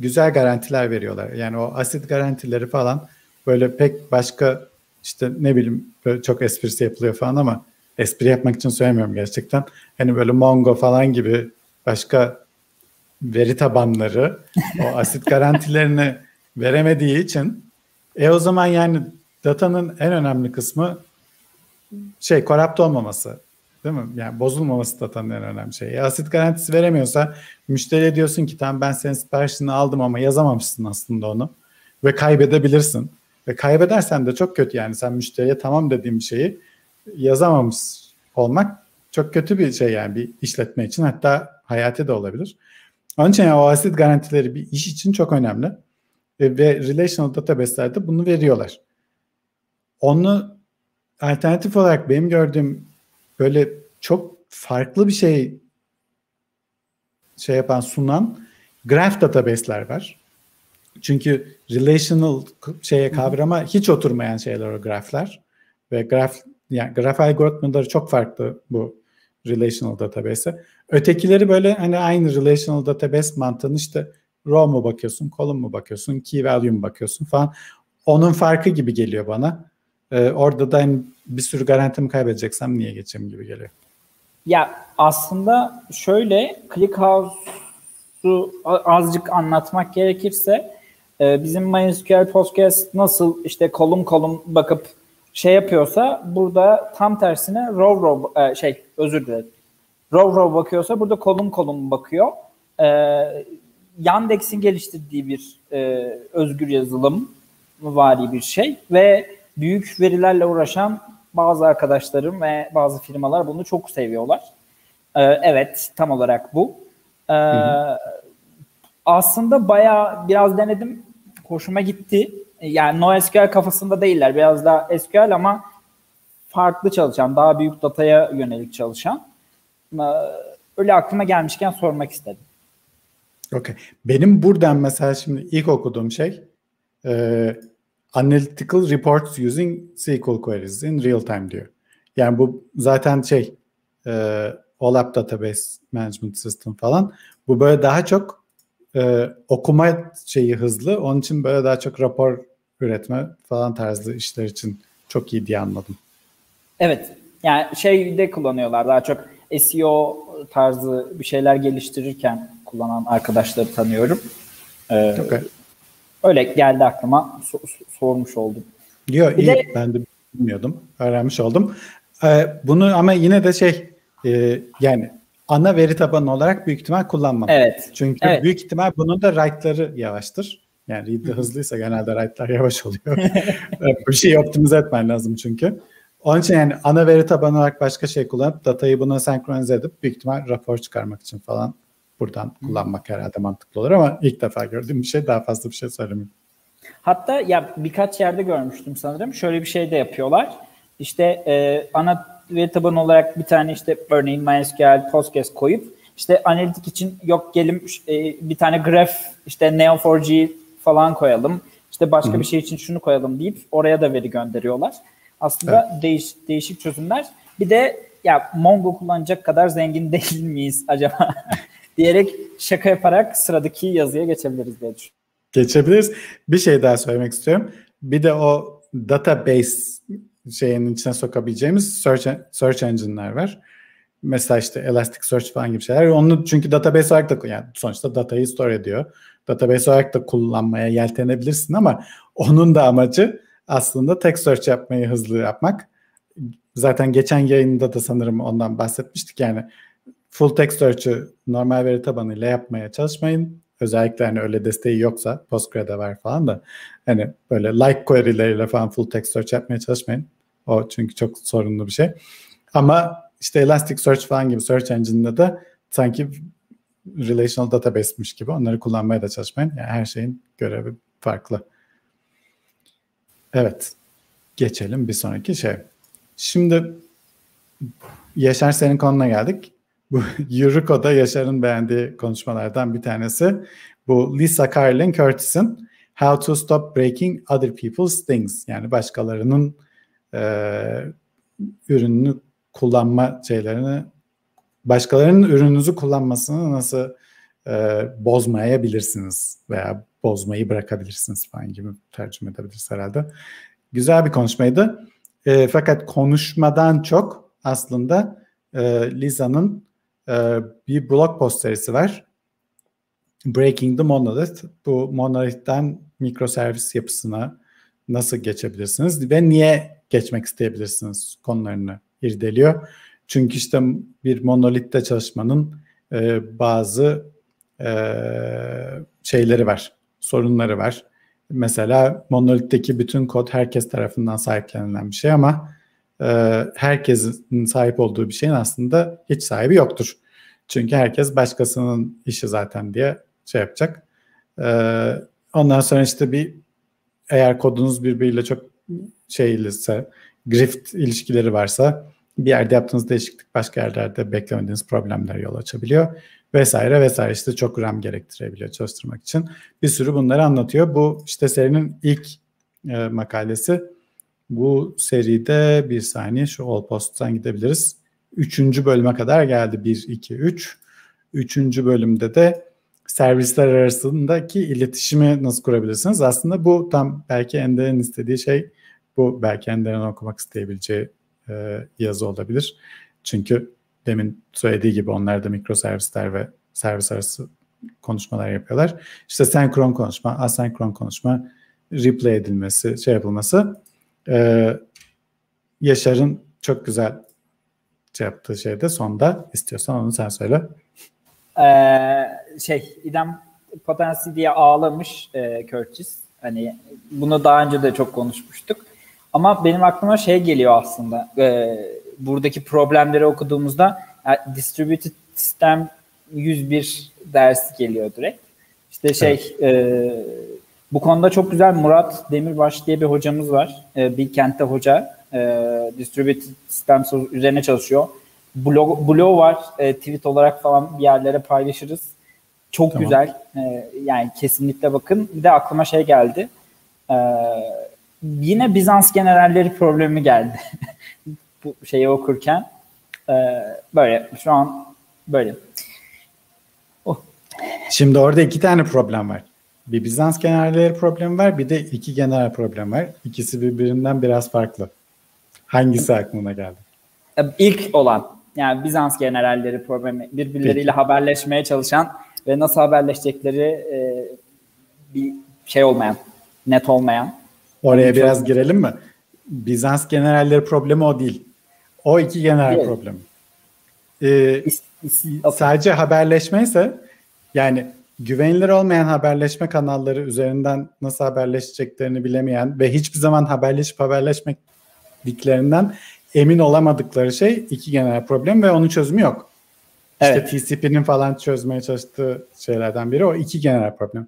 güzel garantiler veriyorlar. Yani o asit garantileri falan böyle pek başka işte ne bileyim çok esprisi yapılıyor falan ama espri yapmak için söylemiyorum gerçekten. Hani böyle Mongo falan gibi başka veri tabanları o asit garantilerini veremediği için e o zaman yani datanın en önemli kısmı şey korrupt olmaması. Değil mi? Yani bozulmaması datanın en önemli şeyi. E, asit garantisi veremiyorsa müşteriye diyorsun ki tamam ben senin siparişini aldım ama yazamamışsın aslında onu. Ve kaybedebilirsin. Ve kaybedersen de çok kötü yani sen müşteriye tamam dediğim şeyi yazamamış olmak çok kötü bir şey yani bir işletme için hatta hayati de olabilir. Onun için yani o asit garantileri bir iş için çok önemli. Ve, ve relational database'lerde bunu veriyorlar. Onu alternatif olarak benim gördüğüm böyle çok farklı bir şey şey yapan sunan graph database'ler var. Çünkü relational şeye kavrama hiç oturmayan şeyler o graph'ler. Ve graph yani graph algoritmaları çok farklı bu relational database'e. Ötekileri böyle hani aynı relational database mantığını işte row mu bakıyorsun, column mu bakıyorsun, key value mu bakıyorsun falan. Onun farkı gibi geliyor bana. Ee, orada da hani bir sürü garantimi kaybedeceksem niye geçeyim gibi geliyor. Ya aslında şöyle ClickHouse'u azıcık anlatmak gerekirse e, bizim MySQL Postgres nasıl işte kolum kolum bakıp şey yapıyorsa burada tam tersine row row e, şey özür dilerim. Row row bakıyorsa burada kolum kolum bakıyor. E, Yandex'in geliştirdiği bir özgür yazılım vari bir şey ve büyük verilerle uğraşan bazı arkadaşlarım ve bazı firmalar bunu çok seviyorlar. Ee, evet tam olarak bu. Ee, aslında baya biraz denedim. Hoşuma gitti. Yani NoSQL kafasında değiller. Biraz daha SQL ama farklı çalışan, daha büyük dataya yönelik çalışan. Ee, öyle aklıma gelmişken sormak istedim. Okay. Benim buradan mesela şimdi ilk okuduğum şey e, Analytical Reports Using SQL Queries in Real Time diyor. Yani bu zaten şey e, OLAP Database Management System falan. Bu böyle daha çok e, okuma şeyi hızlı. Onun için böyle daha çok rapor üretme falan tarzı işler için çok iyi diye anladım. Evet. Yani şey de kullanıyorlar daha çok SEO tarzı bir şeyler geliştirirken kullanan arkadaşları tanıyorum. Ee, okay. Öyle geldi aklıma so- sormuş oldum. Yok iyi de, ben de bilmiyordum. Öğrenmiş oldum. Ee, bunu ama yine de şey e, yani ana veri tabanı olarak büyük ihtimal kullanmam. Evet. Çünkü evet. büyük ihtimal bunun da write'ları yavaştır. Yani read'de hızlıysa genelde write'lar yavaş oluyor. bir şeyi optimize etmen lazım çünkü. Onun için yani ana veri tabanı olarak başka şey kullanıp datayı buna senkronize edip büyük ihtimal rapor çıkarmak için falan buradan kullanmak herhalde mantıklı olur ama ilk defa gördüğüm bir şey daha fazla bir şey söylemeyeyim. Hatta ya birkaç yerde görmüştüm sanırım. Şöyle bir şey de yapıyorlar. İşte e, ana veri tabanı olarak bir tane işte örneğin MySQL, Postgres koyup işte analitik için yok gelim e, bir tane graph işte Neo4j falan koyalım. İşte başka Hı-hı. bir şey için şunu koyalım deyip oraya da veri gönderiyorlar. Aslında evet. değiş, değişik çözümler. Bir de ya Mongo kullanacak kadar zengin değil miyiz acaba diyerek şaka yaparak sıradaki yazıya geçebiliriz diye düşünüyorum. Geçebiliriz. Bir şey daha söylemek istiyorum. Bir de o database şeyin içine sokabileceğimiz search, search engine'ler var. Mesela işte Elasticsearch falan gibi şeyler. Onu çünkü database olarak da yani sonuçta datayı store ediyor. database olarak da kullanmaya yeltenebilirsin ama onun da amacı aslında text search yapmayı hızlı yapmak. Zaten geçen yayında da sanırım ondan bahsetmiştik yani full text search'ı normal veri tabanıyla yapmaya çalışmayın. Özellikle hani öyle desteği yoksa Postgre'de var falan da hani böyle like query'leriyle falan full text search yapmaya çalışmayın. O çünkü çok sorunlu bir şey. Ama işte Elasticsearch falan gibi search engine'de de sanki relational database'miş gibi onları kullanmaya da çalışmayın. Yani her şeyin görevi farklı. Evet. Geçelim bir sonraki şey. Şimdi Yaşar senin konuna geldik. Bu Euriko'da Yaşar'ın beğendiği konuşmalardan bir tanesi. Bu Lisa Carlin Curtis'in How to Stop Breaking Other People's Things. Yani başkalarının e, ürününü kullanma şeylerini başkalarının ürününüzü kullanmasını nasıl e, bozmayabilirsiniz veya bozmayı bırakabilirsiniz falan gibi tercüme edebiliriz herhalde. Güzel bir konuşmaydı. E, fakat konuşmadan çok aslında e, Lisa'nın e, bir blog post serisi var. Breaking the Monolith. Bu monolith'ten mikroservis yapısına nasıl geçebilirsiniz ve niye geçmek isteyebilirsiniz konularını irdeliyor. Çünkü işte bir monolitte çalışmanın e, bazı e, şeyleri var, sorunları var. Mesela monolitteki bütün kod herkes tarafından sahiplenilen bir şey ama herkesin sahip olduğu bir şeyin aslında hiç sahibi yoktur. Çünkü herkes başkasının işi zaten diye şey yapacak. E, ondan sonra işte bir eğer kodunuz birbiriyle çok şeyliyse, grift ilişkileri varsa bir yerde yaptığınız değişiklik başka yerlerde beklemediğiniz problemler yol açabiliyor vesaire vesaire işte çok RAM gerektirebiliyor çalıştırmak için. Bir sürü bunları anlatıyor. Bu işte serinin ilk e, makalesi. Bu seride bir saniye şu All Post'tan gidebiliriz. Üçüncü bölüme kadar geldi. 1, 2, 3. Üçüncü bölümde de servisler arasındaki iletişimi nasıl kurabilirsiniz? Aslında bu tam belki Ender'in istediği şey bu belki Ender'in okumak isteyebileceği e, yazı olabilir. Çünkü demin söylediği gibi onlar da mikroservisler ve servis arası konuşmalar yapıyorlar. İşte senkron konuşma, asenkron konuşma, replay edilmesi, şey yapılması. E, Yaşar'ın çok güzel şey yaptığı şey de sonda istiyorsan onu sen söyle. Ee, şey İdem Potensi diye ağlamış e, Curtis. Hani bunu daha önce de çok konuşmuştuk. Ama benim aklıma şey geliyor aslında. E, buradaki problemleri okuduğumuzda yani Distributed System 101 dersi geliyor direkt. İşte şey evet. e, bu konuda çok güzel Murat Demirbaş diye bir hocamız var. E, Bilkent'te hoca. E, Distributed Systems üzerine çalışıyor. Blog, blog var. E, tweet olarak falan bir yerlere paylaşırız. Çok tamam. güzel. E, yani kesinlikle bakın. Bir de aklıma şey geldi. E, yine Bizans generalleri problemi geldi. Bu şeyi okurken. E, böyle şu an böyle. Oh. Şimdi orada iki tane problem var. Bir Bizans generalleri problemi var, bir de iki general problem var. İkisi birbirinden biraz farklı. Hangisi aklına geldi? E, ilk olan yani Bizans generalleri problemi birbirleriyle Peki. haberleşmeye çalışan ve nasıl haberleşecekleri e, bir şey olmayan, net olmayan. Oraya Onun biraz çok... girelim mi? Bizans generalleri problemi o değil. O iki general değil. problemi. Ee, is. Sadece haberleşme ise yani güvenilir olmayan haberleşme kanalları üzerinden nasıl haberleşeceklerini bilemeyen ve hiçbir zaman haberleşip haberleşmediklerinden emin olamadıkları şey iki genel problem ve onun çözümü yok. Evet. İşte TCP'nin falan çözmeye çalıştığı şeylerden biri o iki genel problem.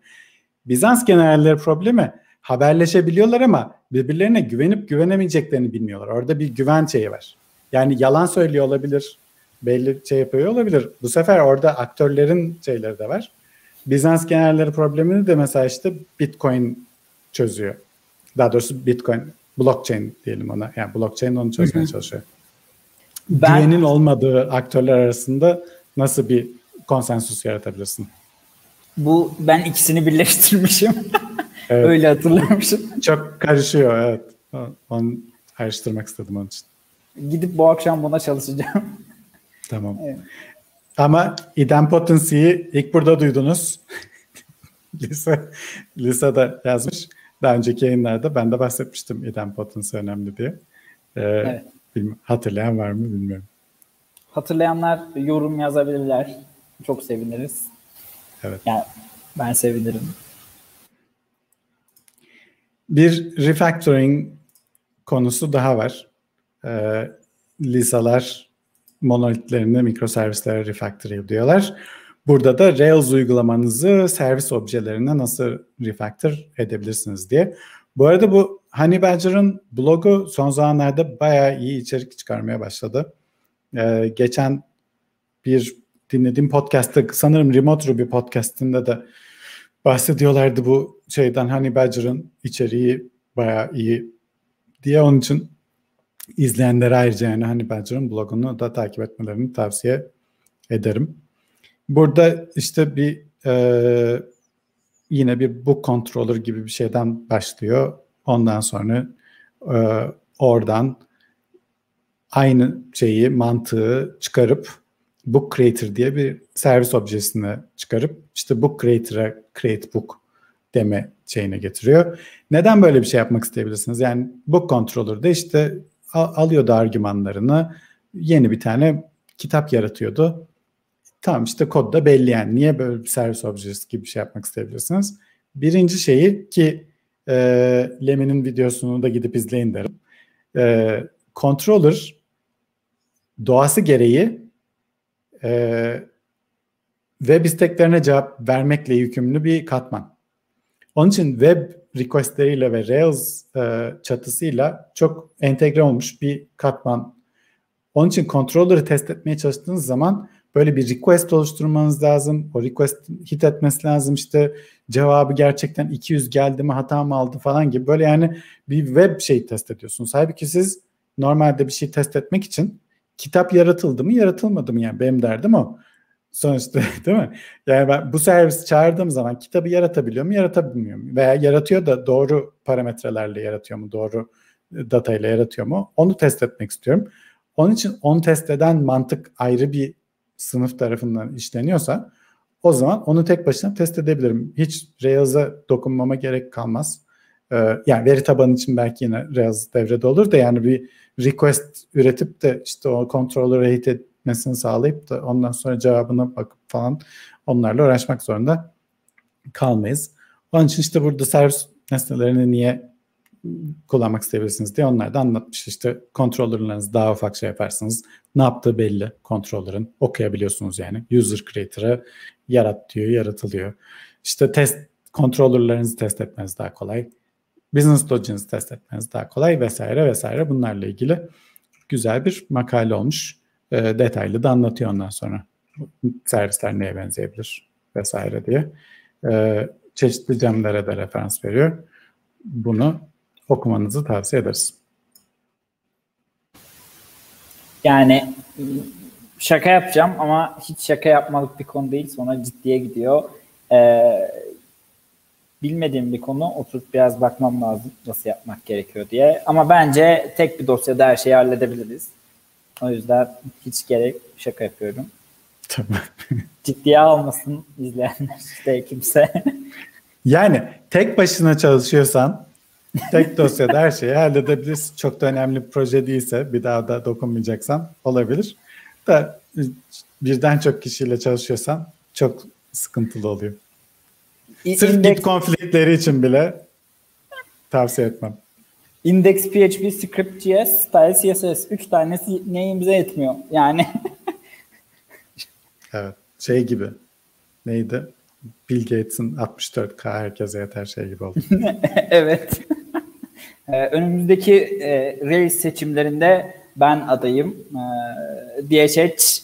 Bizans generalleri problemi haberleşebiliyorlar ama birbirlerine güvenip güvenemeyeceklerini bilmiyorlar. Orada bir güven şeyi var. Yani yalan söylüyor olabilir, belli şey yapıyor olabilir. Bu sefer orada aktörlerin şeyleri de var. Bizans generalleri problemini de mesela işte Bitcoin çözüyor. Daha doğrusu Bitcoin blockchain diyelim ona. Yani blockchain onu çözmeye Hı-hı. çalışıyor. Ben, Güvenin olmadığı aktörler arasında nasıl bir konsensus yaratabilirsin? Bu ben ikisini birleştirmişim. evet. Öyle hatırlamışım. Çok karışıyor evet. Onu karıştırmak istedim onun için. Gidip bu akşam buna çalışacağım. Tamam. Evet. Ama idempotency'yi ilk burada duydunuz. Lisa, Lisa da yazmış. Daha önceki yayınlarda ben de bahsetmiştim idempotency önemli diye. Ee, evet. bilmiyorum, hatırlayan var mı bilmiyorum. Hatırlayanlar yorum yazabilirler. Çok seviniriz. Evet. Yani ben sevinirim. Bir refactoring konusu daha var. Ee, Lisa'lar monolitlerini mikroservislere refactor diyorlar. Burada da Rails uygulamanızı servis objelerine nasıl refactor edebilirsiniz diye. Bu arada bu Honey Badger'ın blogu son zamanlarda bayağı iyi içerik çıkarmaya başladı. Ee, geçen bir dinlediğim podcast'ta sanırım Remote Ruby podcast'inde de bahsediyorlardı bu şeyden Honey Badger'ın içeriği bayağı iyi diye onun için izleyenlere ayrıca yani Honey Badger'ın blogunu da takip etmelerini tavsiye ederim. Burada işte bir e, yine bir book controller gibi bir şeyden başlıyor. Ondan sonra e, oradan aynı şeyi, mantığı çıkarıp book creator diye bir servis objesini çıkarıp işte book creator'a create book deme şeyine getiriyor. Neden böyle bir şey yapmak isteyebilirsiniz? Yani book controller'da işte alıyordu argümanlarını yeni bir tane kitap yaratıyordu. Tamam işte kod da belli yani. Niye böyle bir servis objesi gibi bir şey yapmak isteyebilirsiniz? Birinci şeyi ki e, Lemi'nin videosunu da gidip izleyin derim. E, controller doğası gereği e, web isteklerine cevap vermekle yükümlü bir katman. Onun için web requestleriyle ve Rails e, çatısıyla çok entegre olmuş bir katman. Onun için controller'ı test etmeye çalıştığınız zaman böyle bir request oluşturmanız lazım. O request hit etmesi lazım. İşte cevabı gerçekten 200 geldi mi hata mı aldı falan gibi. Böyle yani bir web şey test ediyorsunuz. Halbuki siz normalde bir şey test etmek için kitap yaratıldı mı yaratılmadı mı yani benim derdim o. Sonuçta değil mi? Yani ben bu servis çağırdığım zaman kitabı yaratabiliyor mu yaratabilmiyor mu? Veya yaratıyor da doğru parametrelerle yaratıyor mu? Doğru e, datayla yaratıyor mu? Onu test etmek istiyorum. Onun için onu test eden mantık ayrı bir sınıf tarafından işleniyorsa o zaman onu tek başına test edebilirim. Hiç Rails'a dokunmama gerek kalmaz. Ee, yani veri tabanı için belki yine Rails devrede olur da yani bir request üretip de işte o controller'a hit etmesini sağlayıp da ondan sonra cevabına bakıp falan onlarla uğraşmak zorunda kalmayız. Onun için işte burada servis nesnelerini niye kullanmak isteyebilirsiniz diye onlar da anlatmış. İşte controller'larınızı daha ufak şey yaparsınız. Ne yaptığı belli controller'ın. Okuyabiliyorsunuz yani. User creator'a yarat diyor, yaratılıyor. İşte test controller'larınızı test etmeniz daha kolay. Business logic'inizi test etmeniz daha kolay vesaire vesaire. Bunlarla ilgili güzel bir makale olmuş. E, detaylı da anlatıyor ondan sonra. Servisler neye benzeyebilir vesaire diye. E, çeşitli cemlere de referans veriyor. Bunu okumanızı tavsiye ederiz. Yani şaka yapacağım ama hiç şaka yapmalık bir konu değil. Sonra ciddiye gidiyor. Ee, bilmediğim bir konu oturup biraz bakmam lazım nasıl yapmak gerekiyor diye. Ama bence tek bir dosyada her şeyi halledebiliriz. O yüzden hiç gerek şaka yapıyorum. Tamam. Ciddiye almasın izleyenler işte kimse. yani tek başına çalışıyorsan tek dosyada her şeyi halledebilirsin. Çok da önemli bir proje değilse bir daha da dokunmayacaksan olabilir. Da birden çok kişiyle çalışıyorsan çok sıkıntılı oluyor. Sırf index, git konfliktleri için bile tavsiye etmem. Index PHP, Script.js, Style CSS. Üç tanesi neyimize etmiyor. Yani. evet. Şey gibi. Neydi? Bill Gates'in 64K herkese yeter şey gibi oldu. evet. Ee, önümüzdeki e, Rails seçimlerinde ben adayım. E, DHH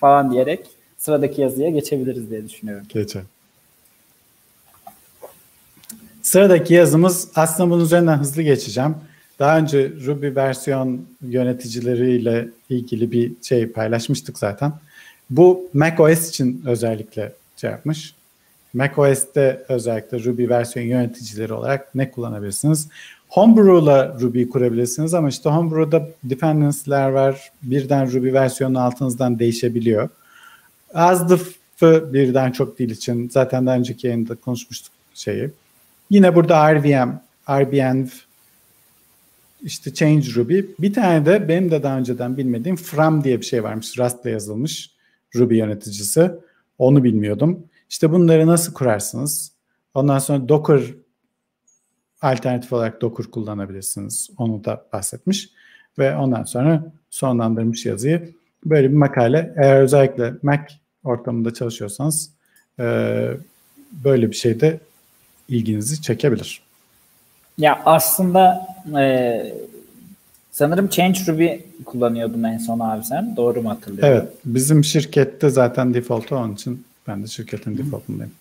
falan diyerek sıradaki yazıya geçebiliriz diye düşünüyorum. Geçelim. Sıradaki yazımız aslında bunun üzerinden hızlı geçeceğim. Daha önce Ruby versiyon yöneticileriyle ilgili bir şey paylaşmıştık zaten. Bu macOS için özellikle şey yapmış. macOS'te özellikle Ruby versiyon yöneticileri olarak ne kullanabilirsiniz? Homebrew'la Ruby kurabilirsiniz ama işte Homebrew'da dependency'ler var. Birden Ruby versiyonu altınızdan değişebiliyor. The birden çok dil için zaten daha önceki yayında konuşmuştuk şeyi. Yine burada RVM, RBNV, işte Change Ruby. Bir tane de benim de daha önceden bilmediğim From diye bir şey varmış. Rust'la yazılmış Ruby yöneticisi. Onu bilmiyordum. İşte bunları nasıl kurarsınız? Ondan sonra Docker alternatif olarak Docker kullanabilirsiniz. Onu da bahsetmiş. Ve ondan sonra sonlandırmış yazıyı. Böyle bir makale. Eğer özellikle Mac ortamında çalışıyorsanız böyle bir şey de ilginizi çekebilir. Ya aslında e, sanırım Change Ruby kullanıyordun en son abi sen. Doğru mu hatırlıyorum? Evet. Bizim şirkette zaten default onun için ben de şirketin defaultundayım.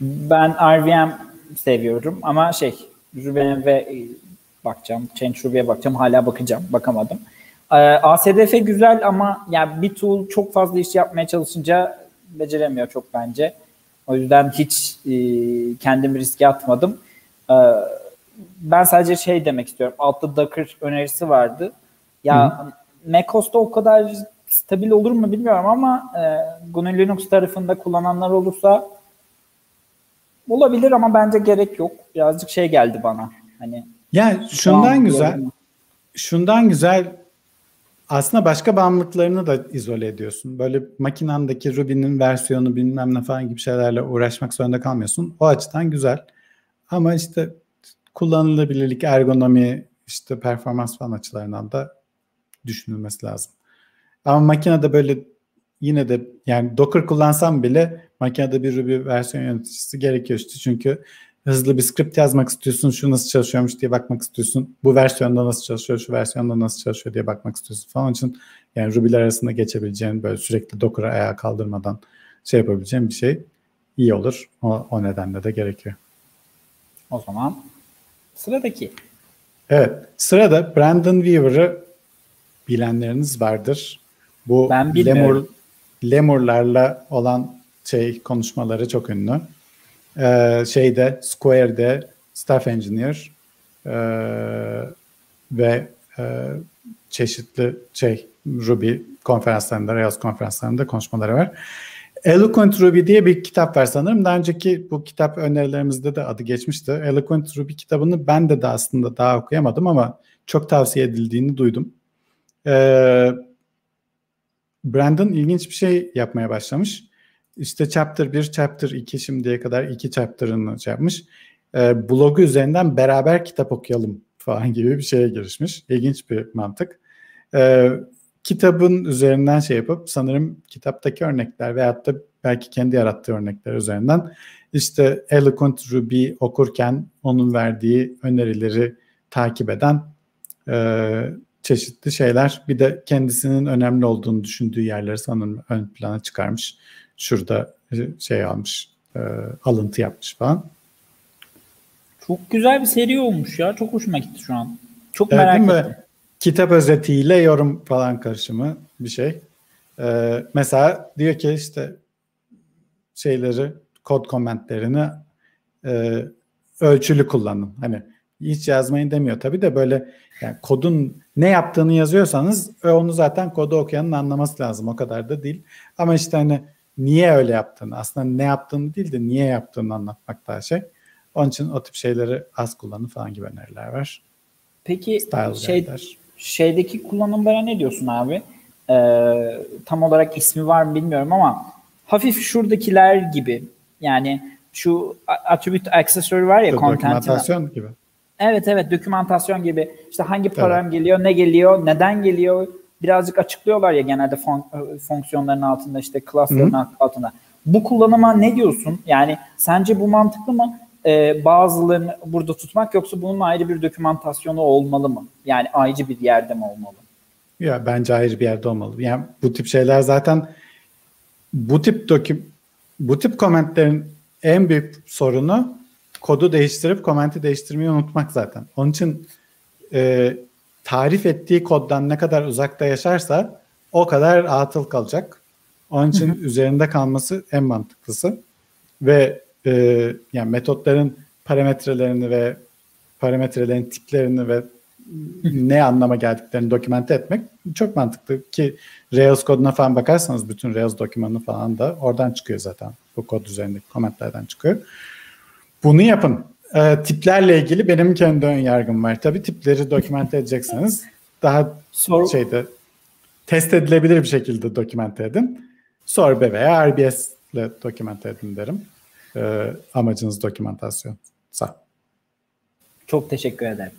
Ben RVM seviyorum ama şey Ruby ve bakacağım. Change Ruby'ye bakacağım. Hala bakacağım. Bakamadım. Ee, ASDF güzel ama yani bir tool çok fazla iş yapmaya çalışınca beceremiyor çok bence. O yüzden hiç e, kendimi riske atmadım. Ee, ben sadece şey demek istiyorum. Altta Docker önerisi vardı. Ya macOS'ta o kadar stabil olur mu bilmiyorum ama e, GNU Linux tarafında kullananlar olursa olabilir ama bence gerek yok. Birazcık şey geldi bana. Hani yani şundan güzel. Şundan güzel aslında başka bağımlılıklarını da izole ediyorsun. Böyle makinandaki Ruby'nin versiyonu bilmem ne falan gibi şeylerle uğraşmak zorunda kalmıyorsun. O açıdan güzel. Ama işte kullanılabilirlik, ergonomi, işte performans falan açılarından da düşünülmesi lazım. Ama makinede böyle yine de yani Docker kullansam bile makinede bir Ruby versiyon yöneticisi gerekiyor işte. Çünkü hızlı bir script yazmak istiyorsun, şu nasıl çalışıyormuş diye bakmak istiyorsun. Bu versiyonda nasıl çalışıyor, şu versiyonda nasıl çalışıyor diye bakmak istiyorsun falan. Onun için yani Ruby'ler arasında geçebileceğin böyle sürekli Docker'ı ayağa kaldırmadan şey yapabileceğin bir şey iyi olur. O, o nedenle de gerekiyor. O zaman sıradaki. Evet. Sırada Brandon Weaver'ı bilenleriniz vardır. Bu ben Lemur, Lemurlarla olan şey konuşmaları çok ünlü e, şeyde Square'de staff engineer e, ve e, çeşitli şey Ruby konferanslarında, Rails konferanslarında konuşmaları var. Eloquent Ruby diye bir kitap var sanırım. Daha önceki bu kitap önerilerimizde de adı geçmişti. Eloquent Ruby kitabını ben de, de aslında daha okuyamadım ama çok tavsiye edildiğini duydum. Ee, Brandon ilginç bir şey yapmaya başlamış. İşte chapter 1, chapter 2 şimdiye kadar iki chapter'ını şey yapmış. E, blogu üzerinden beraber kitap okuyalım falan gibi bir şeye girişmiş. İlginç bir mantık. E, kitabın üzerinden şey yapıp sanırım kitaptaki örnekler veyahut da belki kendi yarattığı örnekler üzerinden işte Eloquent Ruby okurken onun verdiği önerileri takip eden e, çeşitli şeyler. Bir de kendisinin önemli olduğunu düşündüğü yerleri sanırım ön plana çıkarmış şurada şey almış, e, alıntı yapmış falan. Çok güzel bir seri olmuş ya. Çok hoşuma gitti şu an. Çok evet, merak ettim. Kitap özetiyle yorum falan karışımı bir şey. Ee, mesela diyor ki işte şeyleri, kod komentlerini e, ölçülü kullanın. Hani hiç yazmayın demiyor tabii de böyle yani kodun ne yaptığını yazıyorsanız onu zaten kodu okuyanın anlaması lazım. O kadar da değil. Ama işte hani niye öyle yaptığını, aslında ne yaptığını değil de niye yaptığını anlatmak daha şey. Onun için o tip şeyleri az kullanın falan gibi öneriler var. Peki Style şey, şeydeki kullanımlara ne diyorsun abi? Ee, tam olarak ismi var mı bilmiyorum ama hafif şuradakiler gibi yani şu attribute accessory var ya Dokümantasyon gibi. Evet evet dokümantasyon gibi. İşte hangi program evet. geliyor, ne geliyor, neden geliyor, birazcık açıklıyorlar ya genelde fon- e, fonksiyonların altında işte class'ların Hı. altında. Bu kullanıma ne diyorsun? Yani sence bu mantıklı mı? Ee, bazılarını burada tutmak yoksa bunun ayrı bir dokümantasyonu olmalı mı? Yani ayrı bir yerde mi olmalı? Ya bence ayrı bir yerde olmalı. Yani bu tip şeyler zaten bu tip dokü bu tip komentlerin en büyük sorunu kodu değiştirip komenti değiştirmeyi unutmak zaten. Onun için e, tarif ettiği koddan ne kadar uzakta yaşarsa o kadar atıl kalacak. Onun için üzerinde kalması en mantıklısı. Ve e, yani metotların parametrelerini ve parametrelerin tiplerini ve ne anlama geldiklerini dokümente etmek çok mantıklı ki Rails koduna falan bakarsanız bütün Rails dokümanı falan da oradan çıkıyor zaten. Bu kod üzerindeki komentlerden çıkıyor. Bunu yapın. E, tiplerle ilgili benim kendi ön yargım var. Tabii tipleri dokümente edecekseniz daha Sor- şeyde test edilebilir bir şekilde dokümente edin. Sorbe veya RBS ile dokümente edin derim. E, amacınız dokümantasyonsa. Çok teşekkür ederim.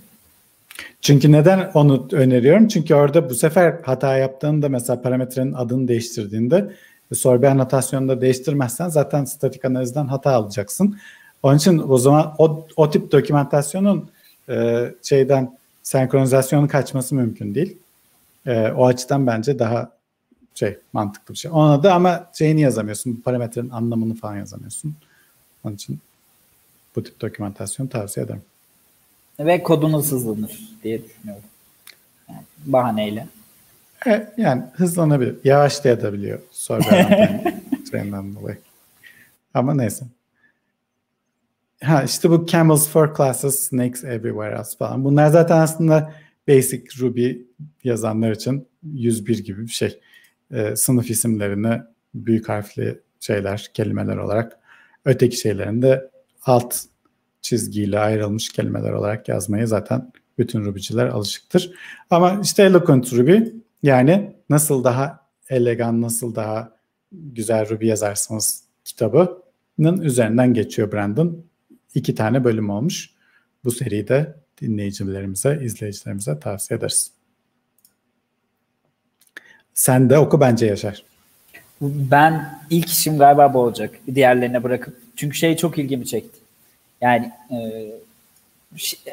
Çünkü neden onu öneriyorum? Çünkü orada bu sefer hata yaptığında mesela parametrenin adını değiştirdiğinde sorbe anotasyonunda değiştirmezsen zaten statik analizden hata alacaksın. Onun için o zaman o, o tip dokümantasyonun e, şeyden senkronizasyonu kaçması mümkün değil. E, o açıdan bence daha şey mantıklı bir şey. Ona da ama şeyini yazamıyorsun. Parametrenin anlamını falan yazamıyorsun. Onun için bu tip dokümantasyon tavsiye ederim. Ve kodunuz hızlanır diye düşünüyorum. Yani bahaneyle. E, yani hızlanabilir. Yavaşlayabiliyor sonra trenden dolayı. Ama neyse. Ha işte bu camels for classes, snakes everywhere else falan. Bunlar zaten aslında basic Ruby yazanlar için 101 gibi bir şey. Ee, sınıf isimlerini büyük harfli şeyler, kelimeler olarak öteki şeylerini de alt çizgiyle ayrılmış kelimeler olarak yazmayı zaten bütün Ruby'ciler alışıktır. Ama işte Eloquent Ruby yani nasıl daha elegan, nasıl daha güzel Ruby yazarsınız kitabının üzerinden geçiyor Brandon iki tane bölüm olmuş. Bu seride dinleyicilerimize, izleyicilerimize tavsiye ederiz. Sen de oku bence Yaşar. Ben ilk işim galiba bu olacak. Diğerlerine bırakıp. Çünkü şey çok ilgimi çekti. Yani e,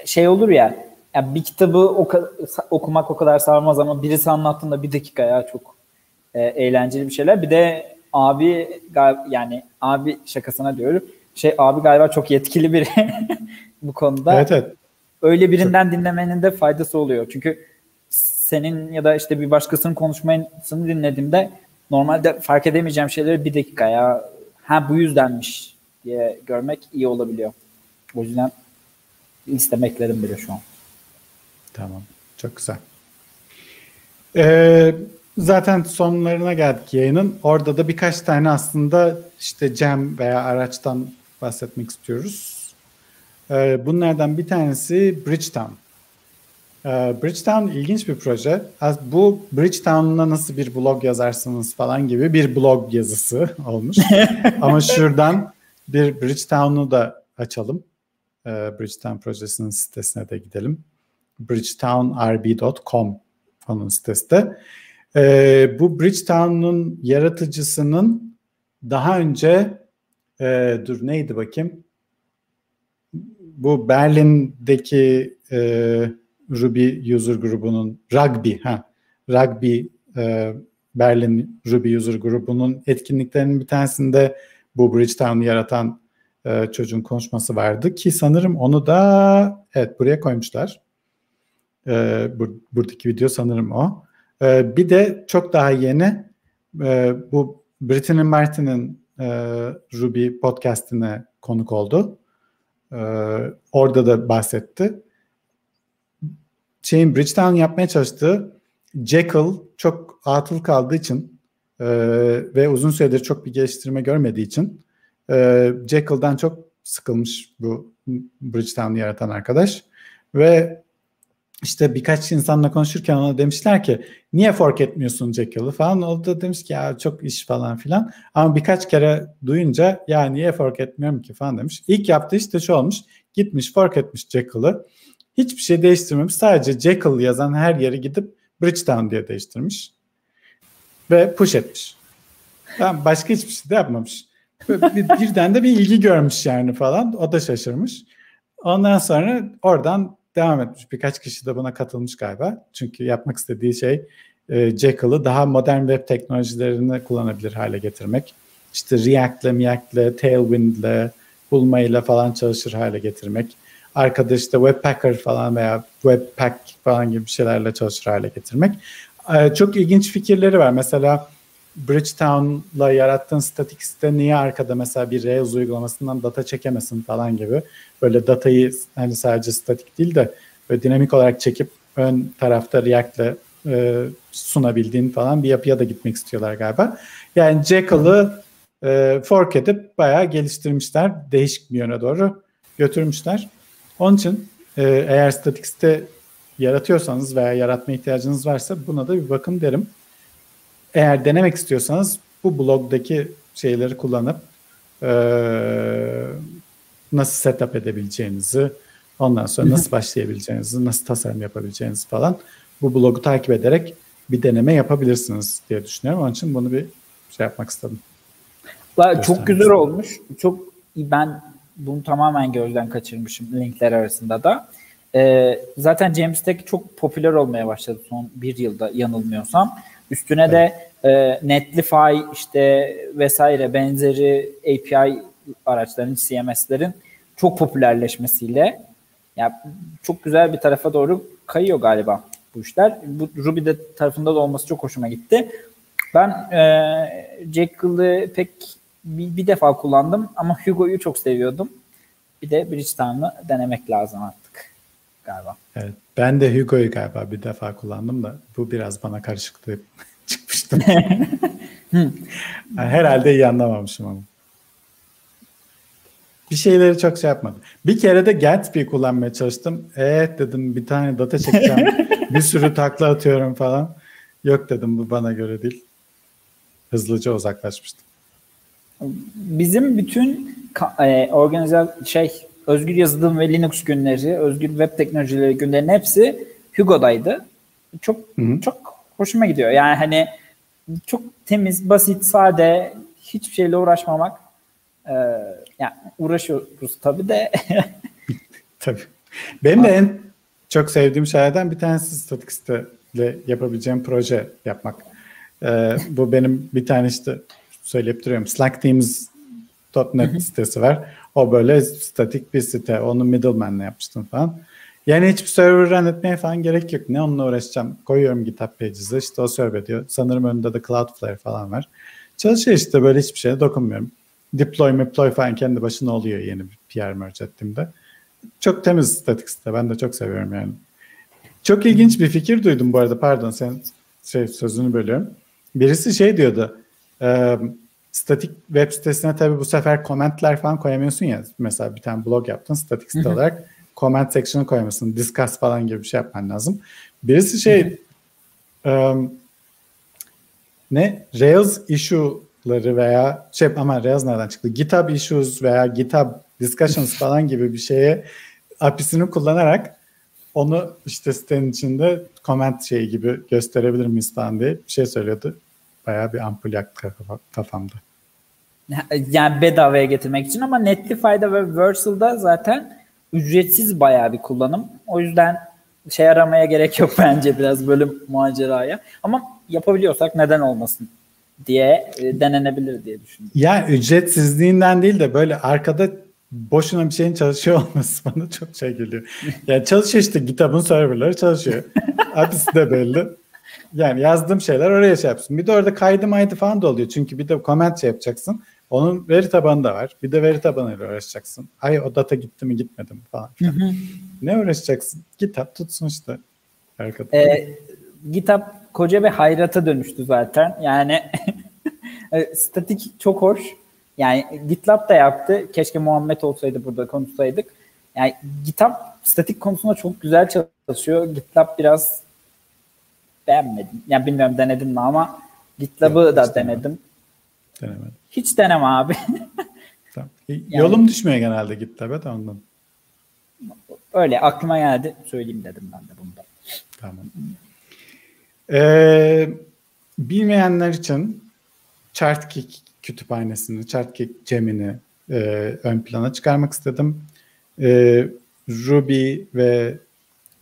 şey olur ya, ya bir kitabı oku, okumak o kadar sarmaz ama birisi anlattığında bir dakika ya çok e, eğlenceli bir şeyler. Bir de abi yani abi şakasına diyorum şey abi galiba çok yetkili biri bu konuda. Evet evet. Öyle birinden çok... dinlemenin de faydası oluyor. Çünkü senin ya da işte bir başkasının konuşmasını dinlediğimde normalde fark edemeyeceğim şeyleri bir dakika ya ha bu yüzdenmiş diye görmek iyi olabiliyor. O yüzden istemeklerim bile şu an. Tamam. Çok güzel. Ee, zaten sonlarına geldik yayının. Orada da birkaç tane aslında işte Cem veya araçtan bahsetmek istiyoruz. Ee, bunlardan bir tanesi Bridgetown. Ee, Bridgetown ilginç bir proje. Bu Bridgetown'la nasıl bir blog yazarsınız falan gibi bir blog yazısı olmuş. Ama şuradan bir Bridgetown'u da açalım. Ee, Bridgetown projesinin sitesine de gidelim. bridgetownrb.com onun sitesi de. Bu Bridgetown'un yaratıcısının daha önce e, dur neydi bakayım? Bu Berlin'deki e, Ruby user grubunun Rugby ha Rugby e, Berlin Ruby user grubunun etkinliklerinin bir tanesinde bu Bridgetown'u yaratan e, çocuğun konuşması vardı ki sanırım onu da evet buraya koymuşlar. E, bur, buradaki video sanırım o. E, bir de çok daha yeni e, bu Brittany Martin'in e, Ruby podcastine konuk oldu. E, orada da bahsetti. Şeyin Bridgetown yapmaya çalıştığı Jekyll çok atıl kaldığı için e, ve uzun süredir çok bir geliştirme görmediği için e, Jekyll'dan çok sıkılmış bu Bridgetown'u yaratan arkadaş ve işte birkaç insanla konuşurken ona demişler ki niye fork etmiyorsun Jekyll'ı falan. O da demiş ki ya çok iş falan filan. Ama birkaç kere duyunca ya niye fork etmiyorum ki falan demiş. İlk yaptığı işte şu olmuş. Gitmiş fork etmiş Jekyll'ı. Hiçbir şey değiştirmemiş. Sadece Jekyll yazan her yere gidip Bridgetown diye değiştirmiş. Ve push etmiş. Tamam, başka hiçbir şey de yapmamış. Birden de bir ilgi görmüş yani falan. O da şaşırmış. Ondan sonra oradan devam etmiş. Birkaç kişi de buna katılmış galiba. Çünkü yapmak istediği şey e, Jekyll'ı daha modern web teknolojilerini kullanabilir hale getirmek. İşte React'le, React'le, Tailwind'le, bulmayla falan çalışır hale getirmek. Arkada işte Webpacker falan veya Webpack falan gibi şeylerle çalışır hale getirmek. E, çok ilginç fikirleri var. Mesela Bridgetown'la yarattığın statik site niye arkada mesela bir Rails uygulamasından data çekemesin falan gibi. Böyle datayı hani sadece statik değil de böyle dinamik olarak çekip ön tarafta React'le e, sunabildiğin falan bir yapıya da gitmek istiyorlar galiba. Yani Jekyll'ı e, fork edip bayağı geliştirmişler. Değişik bir yöne doğru götürmüşler. Onun için e, eğer Statix'te yaratıyorsanız veya yaratma ihtiyacınız varsa buna da bir bakın derim. Eğer denemek istiyorsanız bu blogdaki şeyleri kullanıp e, nasıl setup edebileceğinizi, ondan sonra nasıl başlayabileceğinizi, nasıl tasarım yapabileceğinizi falan bu blogu takip ederek bir deneme yapabilirsiniz diye düşünüyorum. Onun için bunu bir şey yapmak istedim. Çok güzel olmuş. Çok ben bunu tamamen gözden kaçırmışım linkler arasında da. Ee, zaten Jamstack çok popüler olmaya başladı son bir yılda yanılmıyorsam. Üstüne evet. de e, Netlify işte vesaire benzeri API araçların, CMS'lerin çok popülerleşmesiyle yani çok güzel bir tarafa doğru kayıyor galiba bu işler. Bu Ruby'de tarafında da olması çok hoşuma gitti. Ben e, Jekyll'ı pek bir, bir defa kullandım ama Hugo'yu çok seviyordum. Bir de Bridgetown'ı denemek lazım artık galiba. Evet, ben de Hugo'yu galiba bir defa kullandım da bu biraz bana karışıktı çıkmıştım. yani herhalde iyi anlamamışım ama. Bir şeyleri çok şey yapmadım. Bir kere de Gatsby kullanmaya çalıştım. Evet dedim bir tane data çekeceğim. bir sürü takla atıyorum falan. Yok dedim bu bana göre değil. Hızlıca uzaklaşmıştım. Bizim bütün e, organize şey özgür yazılım ve Linux günleri, özgür web teknolojileri günlerinin hepsi Hugo'daydı. Çok Hı-hı. çok hoşuma gidiyor. Yani hani çok temiz, basit, sade, hiçbir şeyle uğraşmamak. Ee, yani uğraşıyoruz tabii de. tabii. Benim de en çok sevdiğim şeylerden bir tanesi Statix'te yapabileceğim proje yapmak. Ee, bu benim bir tane işte söyleyip duruyorum. Slack Teams.net sitesi var. O böyle statik bir site. Onu middleman'la yapmıştım falan. Yani hiçbir server run etmeye falan gerek yok. Ne onunla uğraşacağım? Koyuyorum GitHub Pages'e işte o serve ediyor. Sanırım önünde de Cloudflare falan var. Çalışıyor işte böyle hiçbir şeye dokunmuyorum. Deploy, deploy falan kendi başına oluyor yeni bir PR merge ettiğimde. Çok temiz statik site. Ben de çok seviyorum yani. Çok ilginç bir fikir duydum bu arada. Pardon sen şey sözünü bölüyorum. Birisi şey diyordu. E, statik web sitesine tabii bu sefer komentler falan koyamıyorsun ya. Mesela bir tane blog yaptın statik site olarak comment section'ı koymasın, discuss falan gibi bir şey yapman lazım. Birisi şey um, ne Rails issue'ları veya şey ama Rails nereden çıktı? GitHub issues veya GitHub discussions falan gibi bir şeye API'sini kullanarak onu işte sitenin içinde comment şeyi gibi gösterebilir miyiz falan diye bir şey söylüyordu. Bayağı bir ampul yaktı kafamda. Yani bedavaya getirmek için ama Netlify'da ve Versal'da zaten ücretsiz bayağı bir kullanım. O yüzden şey aramaya gerek yok bence biraz bölüm maceraya. Ama yapabiliyorsak neden olmasın diye e, denenebilir diye düşündüm. Ya ücretsizliğinden değil de böyle arkada boşuna bir şeyin çalışıyor olması bana çok şey geliyor. Yani çalışıyor işte GitHub'ın serverları çalışıyor. Hapisi de belli. Yani yazdığım şeyler oraya şey yapsın. Bir de orada kaydı maydı falan da oluyor. Çünkü bir de comment şey yapacaksın. Onun veri tabanı da var. Bir de veri tabanıyla uğraşacaksın. Ay o data gitti mi gitmedi mi falan. ne uğraşacaksın? GitHub tutsun işte. Arkada. Ee, GitHub koca bir hayrata dönüştü zaten. Yani e, statik çok hoş. Yani GitLab da yaptı. Keşke Muhammed olsaydı burada konuşsaydık. Yani GitHub statik konusunda çok güzel çalışıyor. GitLab biraz beğenmedim. Yani bilmiyorum denedim mi ama GitLab'ı da denedim. Denemedim. Hiç deneme abi. tamam. Yani, Yolum düşmüyor genelde GitLab'e de ondan. Öyle aklıma geldi. Söyleyeyim dedim ben de bunda. Tamam. Ee, bilmeyenler için ChartKick kütüphanesini, ChartKick Gemini e, ön plana çıkarmak istedim. E, Ruby ve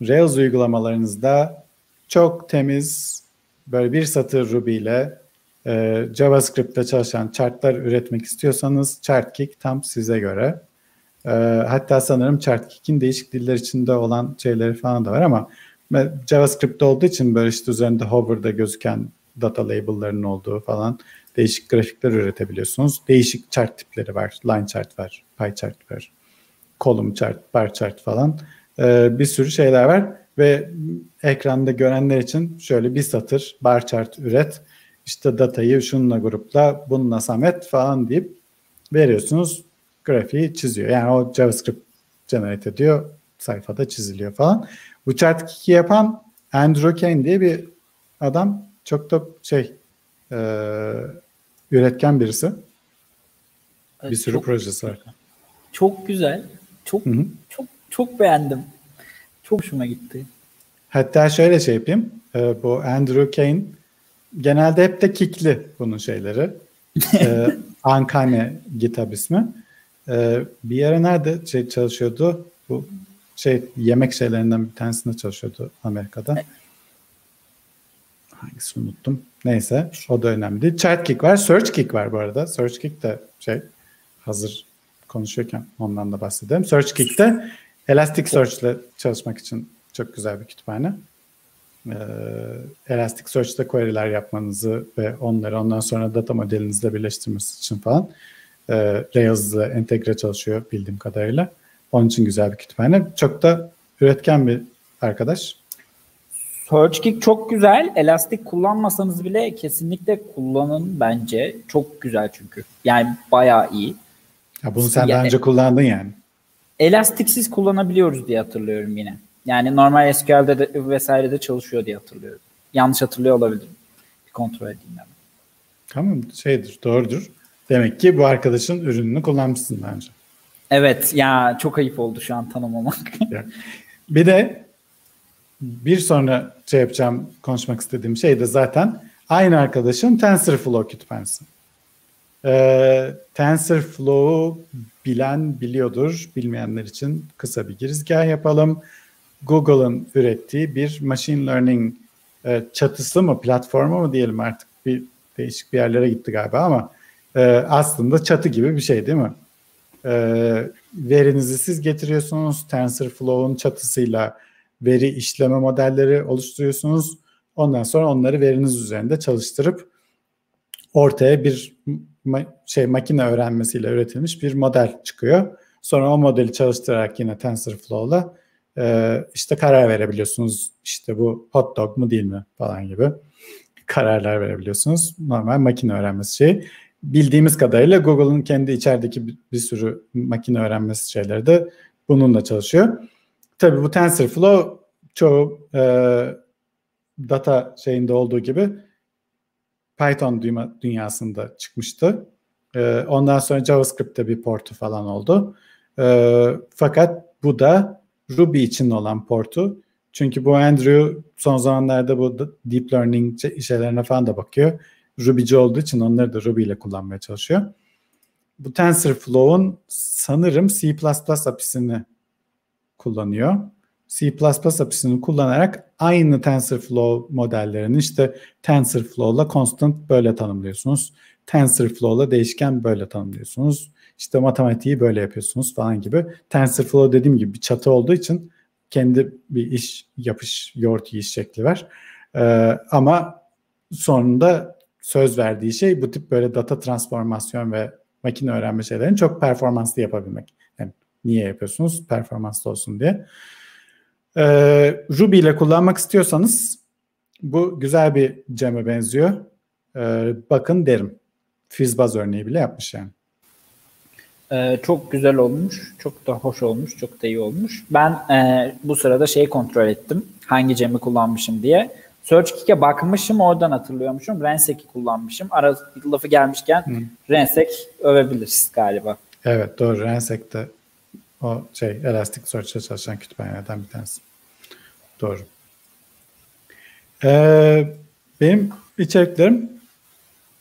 Rails uygulamalarınızda çok temiz böyle bir satır Ruby ile e, JavaScript'te çalışan chartlar üretmek istiyorsanız ChartKick tam size göre. E, hatta sanırım ChartKick'in değişik diller içinde olan şeyleri falan da var ama JavaScript'te olduğu için böyle işte üzerinde hover'da gözüken data label'larının olduğu falan değişik grafikler üretebiliyorsunuz. Değişik chart tipleri var. Line chart var, pie chart var, column chart, bar chart falan. E, bir sürü şeyler var. Ve ekranda görenler için şöyle bir satır bar chart üret. İşte datayı şununla grupla, bununla samet falan deyip veriyorsunuz. Grafiği çiziyor. Yani o JavaScript generate ediyor. Sayfada çiziliyor falan. Bu chart 2 yapan Andrew Kane diye bir adam çok da şey e, üretken birisi. Bir sürü çok, projesi var. Çok güzel. Çok Hı-hı. çok çok beğendim. Çok hoşuma gitti. Hatta şöyle şey yapayım. E, bu Andrew Kane genelde hep de kickli bunun şeyleri. e, Ankane GitHub ismi. E, bir yere nerede şey çalışıyordu? Bu şey yemek şeylerinden bir tanesinde çalışıyordu Amerika'da. Hangisini unuttum. Neyse o da önemli değil. Chatkick var. SearchKick var bu arada. SearchKick de şey hazır konuşuyorken ondan da bahsedelim. SearchKick de Elasticsearch ile çalışmak için çok güzel bir kütüphane. Ee, Elasticsearch'te query'ler yapmanızı ve onları ondan sonra data modelinizle birleştirmesi için falan e, Rails'la entegre çalışıyor bildiğim kadarıyla. Onun için güzel bir kütüphane. Çok da üretken bir arkadaş. SearchKick çok güzel. Elastic kullanmasanız bile kesinlikle kullanın bence. Çok güzel çünkü. Yani bayağı iyi. Ya bunu sen yani, daha önce kullandın yani. Elastiksiz kullanabiliyoruz diye hatırlıyorum yine. Yani normal SQL'de de vesairede çalışıyor diye hatırlıyorum. Yanlış hatırlıyor olabilirim. Bir kontrol edeyim ben. Tamam şeydir doğrudur. Demek ki bu arkadaşın ürününü kullanmışsın önce. Evet ya çok ayıp oldu şu an tanımamak. bir de bir sonra şey yapacağım konuşmak istediğim şey de zaten aynı arkadaşın TensorFlow kütüphanesi. Ee, TensorFlow'u bilen biliyordur. Bilmeyenler için kısa bir girizgah yapalım. Google'ın ürettiği bir machine learning e, çatısı mı, platformu mu diyelim artık bir değişik bir yerlere gitti galiba ama e, aslında çatı gibi bir şey değil mi? E, verinizi siz getiriyorsunuz. TensorFlow'un çatısıyla veri işleme modelleri oluşturuyorsunuz. Ondan sonra onları veriniz üzerinde çalıştırıp ortaya bir ma- şey makine öğrenmesiyle üretilmiş bir model çıkıyor. Sonra o modeli çalıştırarak yine TensorFlow'la e, işte karar verebiliyorsunuz. İşte bu hot dog mu değil mi falan gibi kararlar verebiliyorsunuz. Normal makine öğrenmesi şey. Bildiğimiz kadarıyla Google'ın kendi içerideki bir, bir sürü makine öğrenmesi şeyleri de bununla çalışıyor. Tabii bu TensorFlow çoğu e, data şeyinde olduğu gibi Python dünya, dünyasında çıkmıştı. E, ondan sonra JavaScript'te bir portu falan oldu. E, fakat bu da Ruby için olan portu. Çünkü bu Andrew son zamanlarda bu deep learning şeylerine falan da bakıyor. Ruby'ci olduğu için onları da Ruby ile kullanmaya çalışıyor. Bu TensorFlow'un sanırım C++ API'sini kullanıyor. C++ API'sini kullanarak aynı TensorFlow modellerini işte TensorFlow'la constant böyle tanımlıyorsunuz. TensorFlow'la değişken böyle tanımlıyorsunuz. İşte matematiği böyle yapıyorsunuz falan gibi. TensorFlow dediğim gibi bir çatı olduğu için kendi bir iş yapış yoğurt yiyiş şekli var. Ee, ama sonunda söz verdiği şey bu tip böyle data transformasyon ve makine öğrenme şeylerini çok performanslı yapabilmek. Yani niye yapıyorsunuz? Performanslı olsun diye. Ee, Ruby ile kullanmak istiyorsanız bu güzel bir ceme benziyor. Ee, bakın derim. Fizzbuzz örneği bile yapmış yani. Ee, çok güzel olmuş. Çok da hoş olmuş. Çok da iyi olmuş. Ben e, bu sırada şeyi kontrol ettim. Hangi cemi kullanmışım diye. SearchKick'e bakmışım. Oradan hatırlıyormuşum. Rensek'i kullanmışım. Ara lafı gelmişken Hı. Rensek övebiliriz galiba. Evet doğru. Rensek de o şey Elasticsearch'e çalışan kütüphanelerden bir tanesi. Doğru. Ee, benim içeriklerim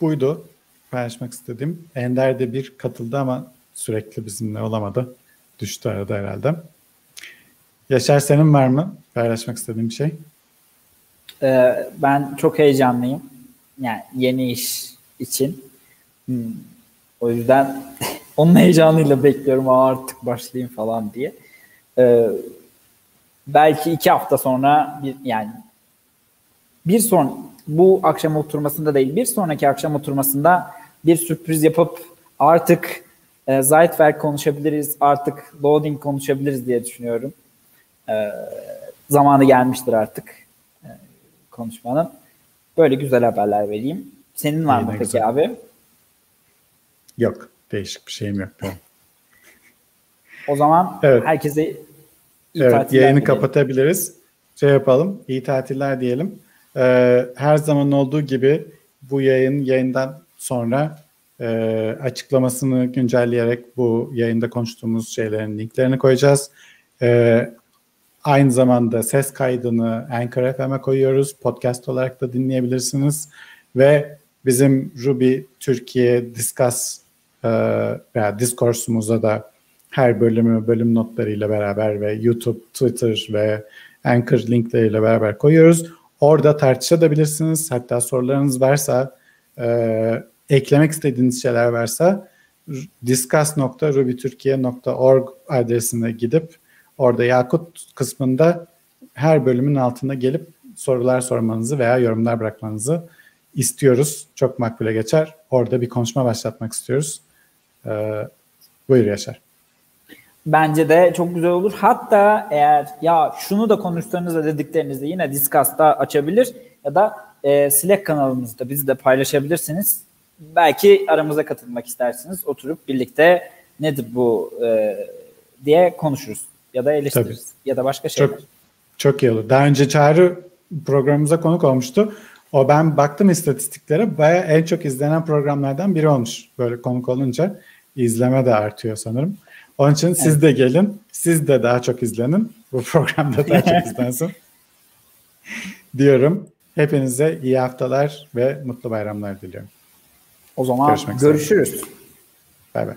buydu. Paylaşmak istediğim. Ender de bir katıldı ama sürekli bizimle olamadı. Düştü arada herhalde. Yaşar senin var mı paylaşmak istediğin bir şey? Ee, ben çok heyecanlıyım. Yani yeni iş için. Hmm. O yüzden onun heyecanıyla bekliyorum artık başlayayım falan diye. Ee, belki iki hafta sonra bir yani bir son bu akşam oturmasında değil bir sonraki akşam oturmasında bir sürpriz yapıp artık e, Zeitwerk konuşabiliriz artık loading konuşabiliriz diye düşünüyorum. E, zamanı gelmiştir artık e, konuşmanın. Böyle güzel haberler vereyim. Senin var mı peki güzel. abi? Yok. Değişik bir şeyim yok. Benim. O zaman evet. herkese iyi evet, tatiller yayını diyelim. kapatabiliriz. Şey yapalım. İyi tatiller diyelim. Ee, her zaman olduğu gibi bu yayın yayından sonra e, açıklamasını güncelleyerek bu yayında konuştuğumuz şeylerin linklerini koyacağız. E, aynı zamanda ses kaydını Anchor FM'e koyuyoruz. Podcast olarak da dinleyebilirsiniz. Ve bizim Ruby Türkiye Discuss e, veya Discours'umuza da her bölümü bölüm notlarıyla beraber ve YouTube, Twitter ve Anchor linkleriyle beraber koyuyoruz. Orada tartışabilirsiniz. Hatta sorularınız varsa e, eklemek istediğiniz şeyler varsa discuss.rubyturkiye.org adresine gidip orada Yakut kısmında her bölümün altında gelip sorular sormanızı veya yorumlar bırakmanızı istiyoruz. Çok makbule geçer. Orada bir konuşma başlatmak istiyoruz. Ee, buyur Yaşar. Bence de çok güzel olur. Hatta eğer ya şunu da konuşsanız da dediklerinizde yine Discuss'ta açabilir ya da e, Slack kanalımızda bizi de paylaşabilirsiniz. Belki aramıza katılmak istersiniz. Oturup birlikte nedir bu e, diye konuşuruz ya da eleştiririz Tabii. ya da başka şeyler. Çok, çok iyi olur. Daha önce Çağrı programımıza konuk olmuştu. O ben baktım istatistiklere baya en çok izlenen programlardan biri olmuş. Böyle konuk olunca izleme de artıyor sanırım. Onun için evet. siz de gelin. Siz de daha çok izlenin. Bu programda daha çok izlensin. diyorum. Hepinize iyi haftalar ve mutlu bayramlar diliyorum. O zaman Görüşmek görüşürüz. Bay bay.